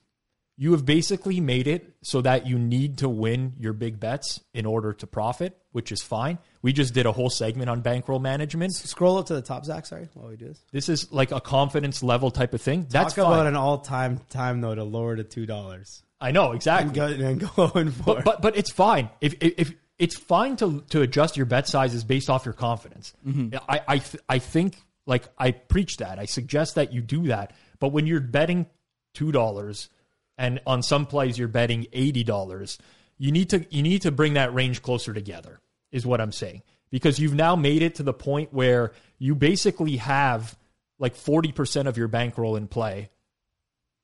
You have basically made it so that you need to win your big bets in order to profit, which is fine. We just did a whole segment on bankroll management. Scroll up to the top, Zach. Sorry, while we do this. This is like a confidence level type of thing. That's Talk about fine. an all-time time though to lower to two dollars I know exactly. and go and go four. but, but but it's fine if, if it's fine to to adjust your bet sizes based off your confidence. Mm-hmm. I I th- I think like I preach that. I suggest that you do that. But when you're betting two dollars and on some plays you're betting eighty dollars, you need to you need to bring that range closer together. Is what I'm saying because you've now made it to the point where you basically have like forty percent of your bankroll in play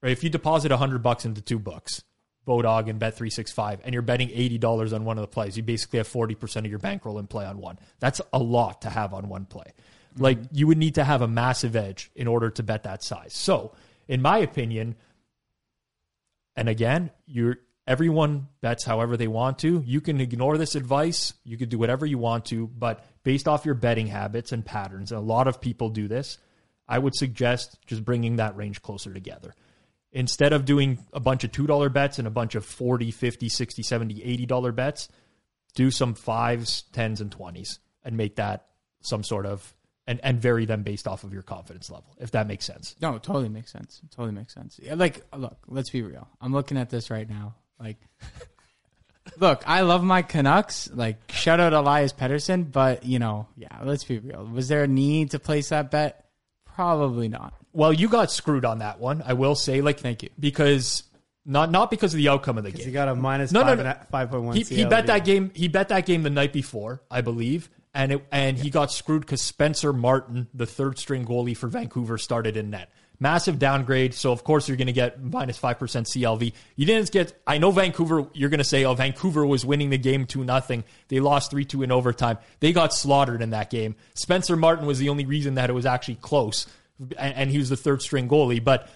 right? If you deposit 100 bucks into two books, Bodog and Bet365, and you're betting $80 on one of the plays, you basically have 40% of your bankroll in play on one. That's a lot to have on one play. Mm-hmm. Like you would need to have a massive edge in order to bet that size. So, in my opinion, and again, you're everyone bets however they want to. You can ignore this advice. You can do whatever you want to, but based off your betting habits and patterns, and a lot of people do this, I would suggest just bringing that range closer together. Instead of doing a bunch of $2 bets and a bunch of 40, 50, 60, 70, $80 bets, do some 5s, 10s and 20s and make that some sort of and and vary them based off of your confidence level, if that makes sense. No, it totally makes sense. It totally makes sense. Yeah, like, look, let's be real. I'm looking at this right now. Like, look, I love my Canucks. Like, shout out Elias Pettersson, but you know, yeah, let's be real. Was there a need to place that bet? Probably not. Well, you got screwed on that one. I will say, like, Thank you. because not not because of the outcome of the game. he got a minus No, no, five no. a- five point one. He, he bet that game. He bet that game the night before, I believe, and it, and he got screwed because Spencer Martin, the third string goalie for Vancouver, started in net. Massive downgrade. So of course you're going to get minus five percent CLV. You didn't get. I know Vancouver. You're going to say, oh, Vancouver was winning the game two nothing. They lost three two in overtime. They got slaughtered in that game. Spencer Martin was the only reason that it was actually close, and, and he was the third string goalie. But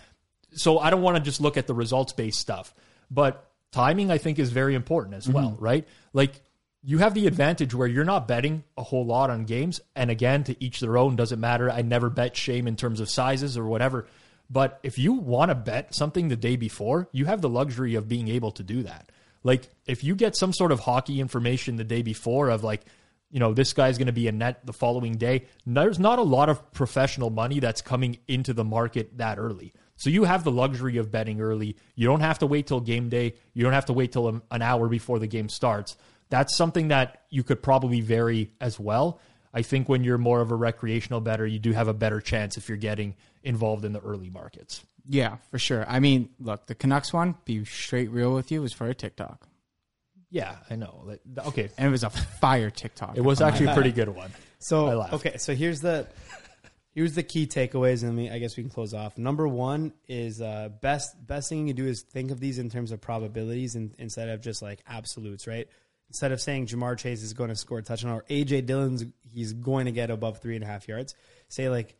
so I don't want to just look at the results based stuff, but timing I think is very important as well, mm-hmm. right? Like you have the advantage where you're not betting a whole lot on games, and again, to each their own. Doesn't matter. I never bet shame in terms of sizes or whatever. But if you want to bet something the day before, you have the luxury of being able to do that. Like if you get some sort of hockey information the day before of like you know, this guy's going to be a net the following day. There's not a lot of professional money that's coming into the market that early. So you have the luxury of betting early. You don't have to wait till game day. You don't have to wait till an hour before the game starts. That's something that you could probably vary as well. I think when you're more of a recreational better, you do have a better chance if you're getting involved in the early markets. Yeah, for sure. I mean, look, the Canucks one, be straight real with you, was for a TikTok. Yeah, I know. Like, Okay, And it was a fire TikTok. it was actually a pretty good one. I So laughed. okay, so here's the here's the key takeaways, and me I guess we can close off. Number one is uh, best best thing you can do is think of these in terms of probabilities and, instead of just like absolutes, right? Instead of saying Ja'Marr Chase is going to score a touchdown or AJ Dillon's he's going to get above three and a half yards, say like,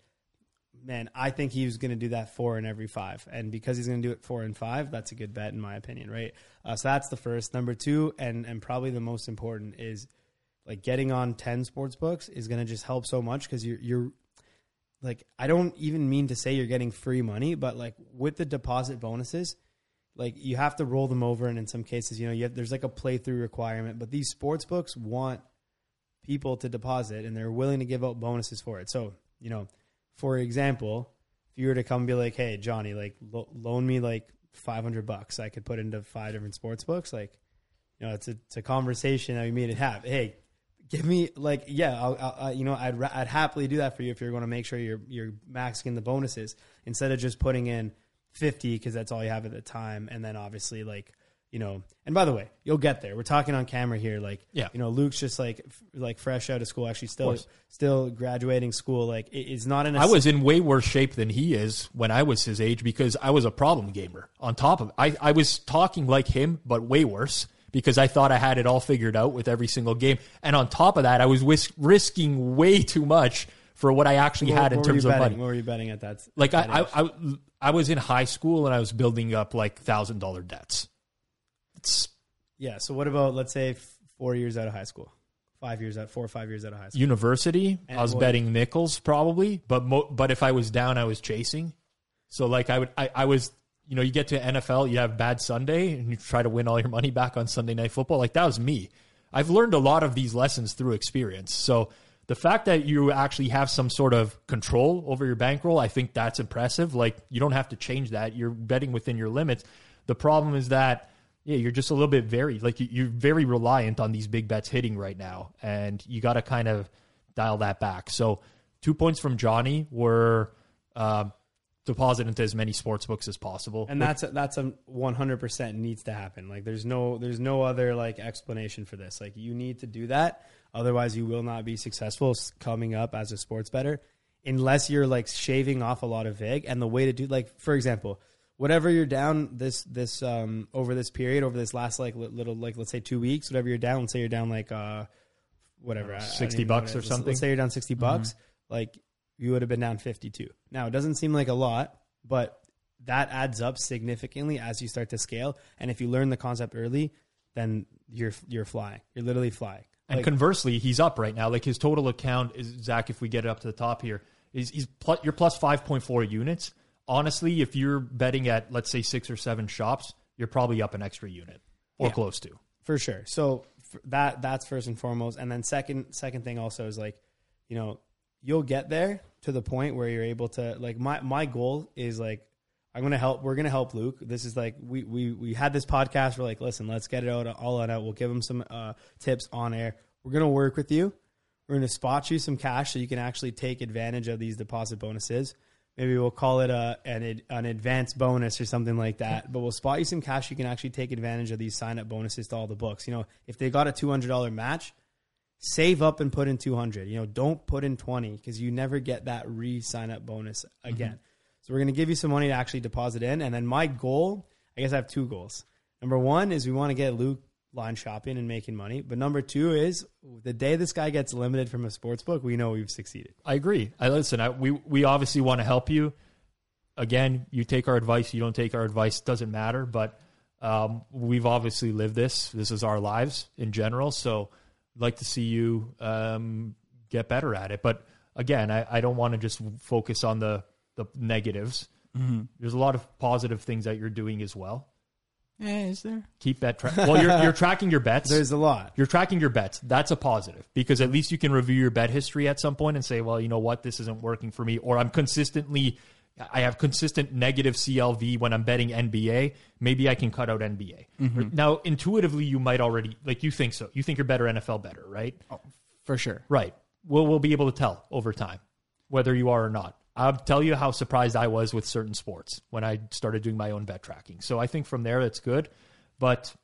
man, I think he's going to do that four in every five, and because he's going to do it four and five, that's a good bet in my opinion, right? Uh, so that's the first. Number two, and and probably the most important is like getting on 10 sports books is going to just help so much because you're you're like i don't even mean to say you're getting free money but like with the deposit bonuses like you have to roll them over and in some cases you know you have, there's like a playthrough requirement but these sports books want people to deposit and they're willing to give out bonuses for it so you know for example if you were to come and be like hey johnny like lo- loan me like 500 bucks i could put into five different sports books like you know it's a, it's a conversation that we need to have hey give me like yeah I'll, I'll, you know I'd, ra- I'd happily do that for you if you're going to make sure you're you're maxing the bonuses instead of just putting in 50 because that's all you have at the time and then obviously like you know and by the way you'll get there we're talking on camera here like Yeah. you know Luke's just like f- like fresh out of school actually still still graduating school like it- it's not in a I was in way worse shape than he is when I was his age because I was a problem gamer. On top of it, I, I was talking like him, but way worse because I thought I had it all figured out with every single game. And on top of that, I was whis- risking way too much for what I actually what, had in terms of betting? money. what were you betting at that Like that I. I, I, I was in high school and I was building up like thousand dollar debts. It's yeah so what about let's say f- four years out of high school five years out four or five years out of high school university. And I was what- betting nickels probably, but mo- but if I was down, I was chasing. So like I would, I, I was, you know, you get to NFL, you have bad Sunday, and you try to win all your money back on Sunday night football. Like that was me. I've learned a lot of these lessons through experience. So the fact that you actually have some sort of control over your bankroll, I think that's impressive. Like you don't have to change that. You're betting within your limits. The problem is that yeah, you're just a little bit very like you- you're very reliant on these big bets hitting right now, and you got to kind of dial that back. So two points from Johnny were uh, deposit into as many sports books as possible. and that's a, that's a 100% needs to happen like there's no there's no other like explanation for this like you need to do that otherwise you will not be successful coming up as a sports better unless you're like shaving off a lot of vig and the way to do like for example whatever you're down this this um over this period over this last like little like let's say two weeks whatever you're down let's say you're down like uh whatever I- I 60 even know bucks or. Something? Mm-hmm. let's say you're down 60 bucks like you would have been down 52 now it doesn't seem like a lot but that adds up significantly as you start to scale and if you learn the concept early then you're you're flying you're literally flying And Like, conversely, he's up right now. Like his total account is Zach. If we get it up to the top here, is he's plus, you're plus five point four units. Honestly, if you're betting at let's say six or seven shops, you're probably up an extra unit or Yeah. close to. for sure. So that that's first and foremost. And then second second thing also is like you know you'll get there to the point where you're able to like my my goal is like i'm gonna help we're gonna help luke. This is like we we we had this podcast. We're like listen let's get it out all out. We'll give him some uh, tips on air. We're gonna work with you. We're gonna spot you some cash so you can actually take advantage of these deposit bonuses maybe we'll call it a an, an advanced bonus or something like that. But we'll spot you some cash. You can actually take advantage of these sign up bonuses to all the books. You know, if they got a two hundred dollar match, save up and put in two hundred. You know, don't put in twenty because you never get that re sign up bonus again. Mm-hmm. So we're gonna give you some money to actually deposit in, and then my goal, I guess I have two goals. Number one is we want to get Luke line shopping and making money, but number two is the day this guy gets limited from a sports book, we know we've succeeded. I agree. I listen. I, we we obviously want to help you. Again, you take our advice. You don't take our advice. Doesn't matter. But um, we've obviously lived this. This is our lives in general. So, I'd like to see you um, get better at it. But again, I, I don't want to just focus on the the negatives. There's a lot of positive things that you're doing as well. Eh, is there? Keep bet track. Well, you're you're tracking your bets. There's a lot. you're tracking your bets. That's a positive because at least you can review your bet history at some point and say, well, you know what, this isn't working for me, or I'm consistently, I have consistent negative CLV when I'm betting NBA. Maybe I can cut out NBA. Now, intuitively, you might already like you think so. You think you're better NFL better, right? For sure. Right. We'll we'll be able to tell over time whether you are or not. I'll tell you how surprised I was with certain sports when I started doing my own bet tracking. So I think from there it's good, but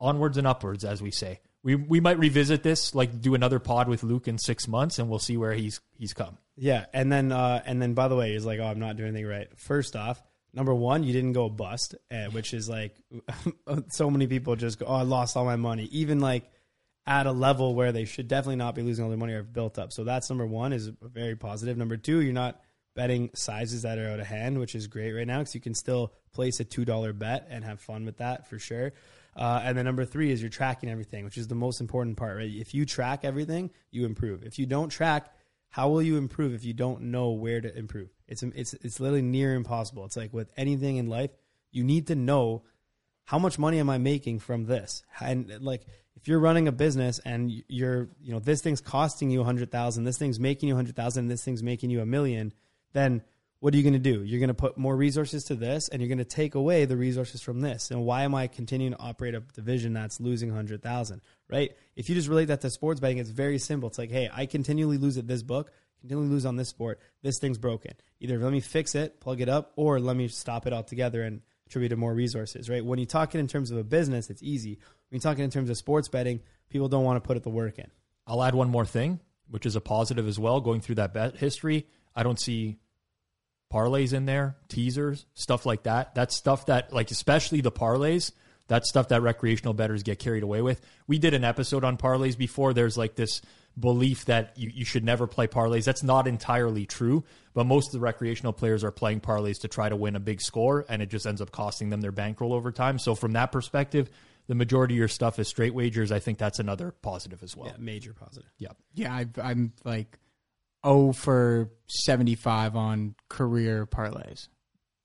onwards and upwards, as we say. We we might revisit this, like do another pod with Luke in six months, and we'll see where he's he's come. Yeah, and then uh, and then by the way, he's like, "Oh, I'm not doing anything right." First off, number one, you didn't go bust, uh, which is like so many people just go, "Oh, I lost all my money," even like at a level where they should definitely not be losing all their money or built up. So that's number one is very positive. Number two, you're not betting sizes that are out of hand, which is great right now because you can still place a two dollar bet and have fun with that for sure. Uh, and then number three is you're tracking everything, which is the most important part, right? If you track everything, you improve. If you don't track, how will you improve if you don't know where to improve? It's it's it's literally near impossible. It's like with anything in life, you need to know how much money am I making from this? And like if you're running a business and you're you know this thing's costing you a hundred thousand, this thing's making you a hundred thousand, this thing's making you a million, then what are you going to do? You're going to put more resources to this, and you're going to take away the resources from this. And why am I continuing to operate a division that's losing hundred thousand? Right? If you just relate that to sports betting, it's very simple. It's like, hey, I continually lose at this book, continually lose on this sport. This thing's broken. Either let me fix it, plug it up, or let me stop it altogether and attribute to more resources. Right? When you talk it in terms of a business, it's easy. When you talk it in terms of sports betting, people don't want to put the work in. I'll add one more thing, which is a positive as well. Going through that bet history, I don't see parlays in there, teasers, stuff like that. That's stuff that, like, especially the parlays, that's stuff that recreational bettors get carried away with. We did an episode on parlays before. There's like this belief that you, you should never play parlays. That's not entirely true, but most of the recreational players are playing parlays to try to win a big score, and it just ends up costing them their bankroll over time. So, from that perspective, the majority of your stuff is straight wagers. I think that's another positive as well. Yeah, major positive. Yeah. Yeah, I, I'm like oh for seventy five on career parlays.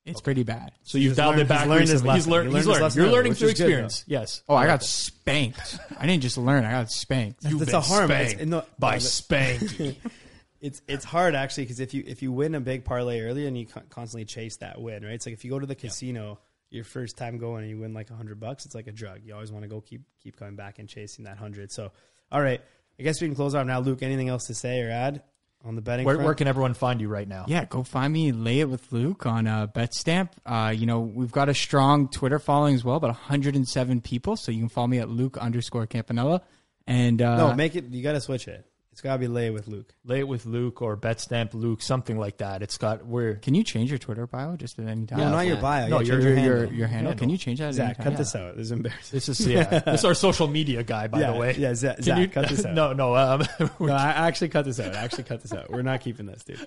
It's pretty bad. So you've He's dialed learned- it back he's learned his recently. He's lesson. learned. He's learned his learned. You're learning through is good, experience. Yes. Oh, I like got it. spanked. I didn't just learn; I got spanked. You've That's been a harm. It's- no, by no, Spanky. it's it's hard actually because if you if you win a big parlay early and you constantly chase that win, right? It's like if you go to the casino your first time going and you win like a hundred bucks, it's like a drug. You always want to go keep keep coming back and chasing that hundred. So, all right, I guess we can close out now. Luke, anything else to say or add on the betting? where, front? where can everyone find you right now? Yeah, go find me, lay it with Luke on uh, BetStamp. Uh, you know, we've got a strong Twitter following as well, about 107 people. So you can follow me at Luke underscore Campanella. And uh, no, make it. You got to switch it. It's got to be lay it with Luke. Lay it with Luke or bet stamp Luke, something like that. It's got we're can you change your Twitter bio just at any time? No, not your bio. No, yeah, your- change your, your, your, handle. your handle. Handle. Can you change that? at Zach, any time? cut Yeah. this out. This is embarrassing. this is yeah. this is our social media guy, by yeah, the way. yeah, Zach, Zach you cut this out. No, no. Um, No, I actually cut this out. I actually cut this out. We're not keeping this, dude.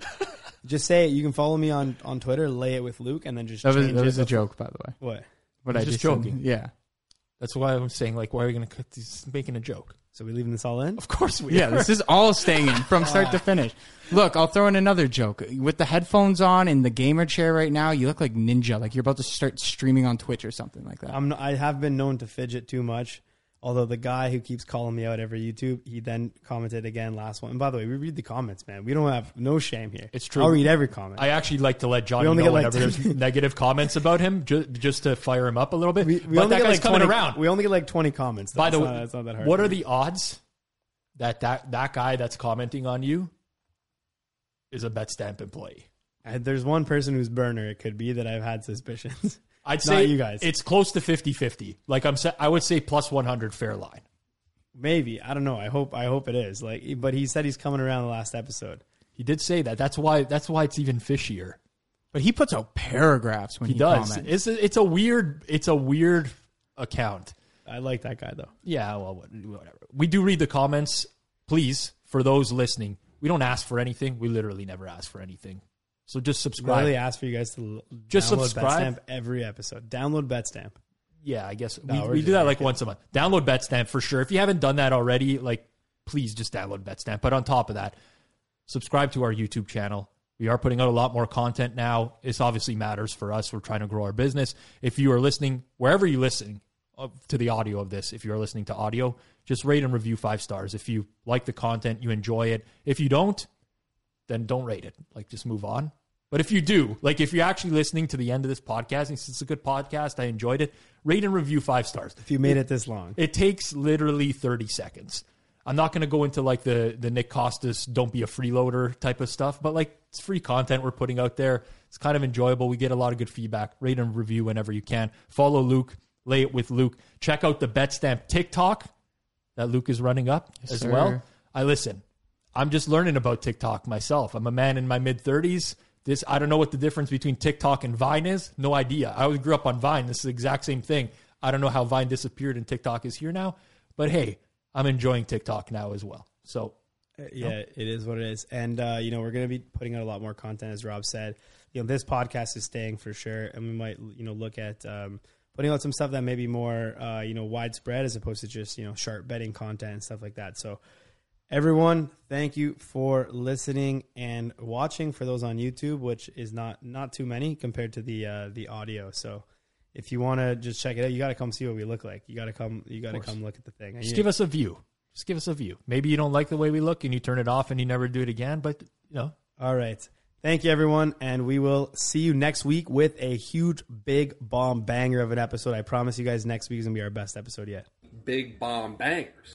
Just say it. You can follow me on on Twitter. Lay it with Luke, and then just That was, change that it was a joke, by the way. What? But He's I just just said- joking. yeah. that's why I'm saying like, why are we going to cut? He's making a joke. So we leaving this all in? Of course we. Yeah, are. this is all staying in from start to finish. Look, I'll throw in another joke. With the headphones on in the gamer chair right now, you look like ninja, like you're about to start streaming on Twitch or something like that. I'm. I have been known to fidget too much. Although the guy who keeps calling me out every YouTube, he then commented again last one. And by the way, we read the comments, man. We don't have no shame here. It's true. I'll read every comment. I actually like to let Johnny know like, whenever there's negative comments about him, ju- just to fire him up a little bit. we, we but only that get guy's like coming 20, around. We only get like 20 comments. By the way, not, not that hard. what are the odds that that that guy that's commenting on you is a bet stamp employee? Uh, There's one person who's burner. It could be that I've had suspicions. I'd Not say you guys. It's close to 50-50. Like I'm, sa- I would say plus one hundred fair line. Maybe I don't know. I hope. I hope it is. Like, but he said he's coming around the last episode. He did say that. That's why. That's why it's even fishier. but he puts out paragraphs when He he, does. comments. It's a, it's a weird. It's a weird account. I like that guy though. Yeah. Well, whatever. We do read the comments. Please, for those listening, we don't ask for anything. We literally never ask for anything. So just subscribe. Really ask for you guys to Just download subscribe. Every episode. Download Betstamp. yeah, I guess No, we, we do that like once a month. Download Betstamp for sure. If you haven't done that already, like please just download Betstamp. But on top of that, subscribe to our YouTube channel. We are putting out a lot more content now. This obviously matters for us. We're trying to grow our business. If you are listening, wherever you listen to the audio of this, if you are listening to audio, just rate and review five stars. If you like the content, you enjoy it. If you don't, then don't rate it. Like just move on. But if you do, like if you're actually listening to the end of this podcast and it's a good podcast, I enjoyed it, rate and review five stars. If you made it this long, It takes literally 30 seconds. I'm not going to go into like the the Nick Kostos don't be a freeloader type of stuff, but like it's free content we're putting out there. It's kind of enjoyable. We get a lot of good feedback. Rate and review whenever you can. Follow Luke, lay it with Luke. Check out the BetStamp TikTok that Luke is running up as sir. well. I listen. I'm just learning about TikTok myself. I'm a man in my mid 30s. This I don't know what the difference between TikTok and Vine is. No idea. I always grew up on Vine. This is the exact same thing. I don't know how Vine disappeared and TikTok is here now, but hey, I'm enjoying TikTok now as well. So Uh, yeah, it is what it is. And uh, you know, we're going to be putting out a lot more content, as Rob said. You know, this podcast is staying for sure, and we might you know look at um, putting out some stuff that may be more uh, you know widespread as opposed to just you know sharp betting content and stuff like that. So. Everyone, thank you for listening and watching. For those on YouTube, which is not not too many compared to the uh, the audio. So, if you want to just check it out, you got to come see what we look like. You got to come. You got to come look at the thing. And just you- give us a view. Just give us a view. Maybe you don't like the way we look and you turn it off and you never do it again, but you know, All right. Thank you, everyone. And we will see you next week with a huge, big bomb banger of an episode. I promise you guys next week is going to be our best episode yet. Big bomb bangers.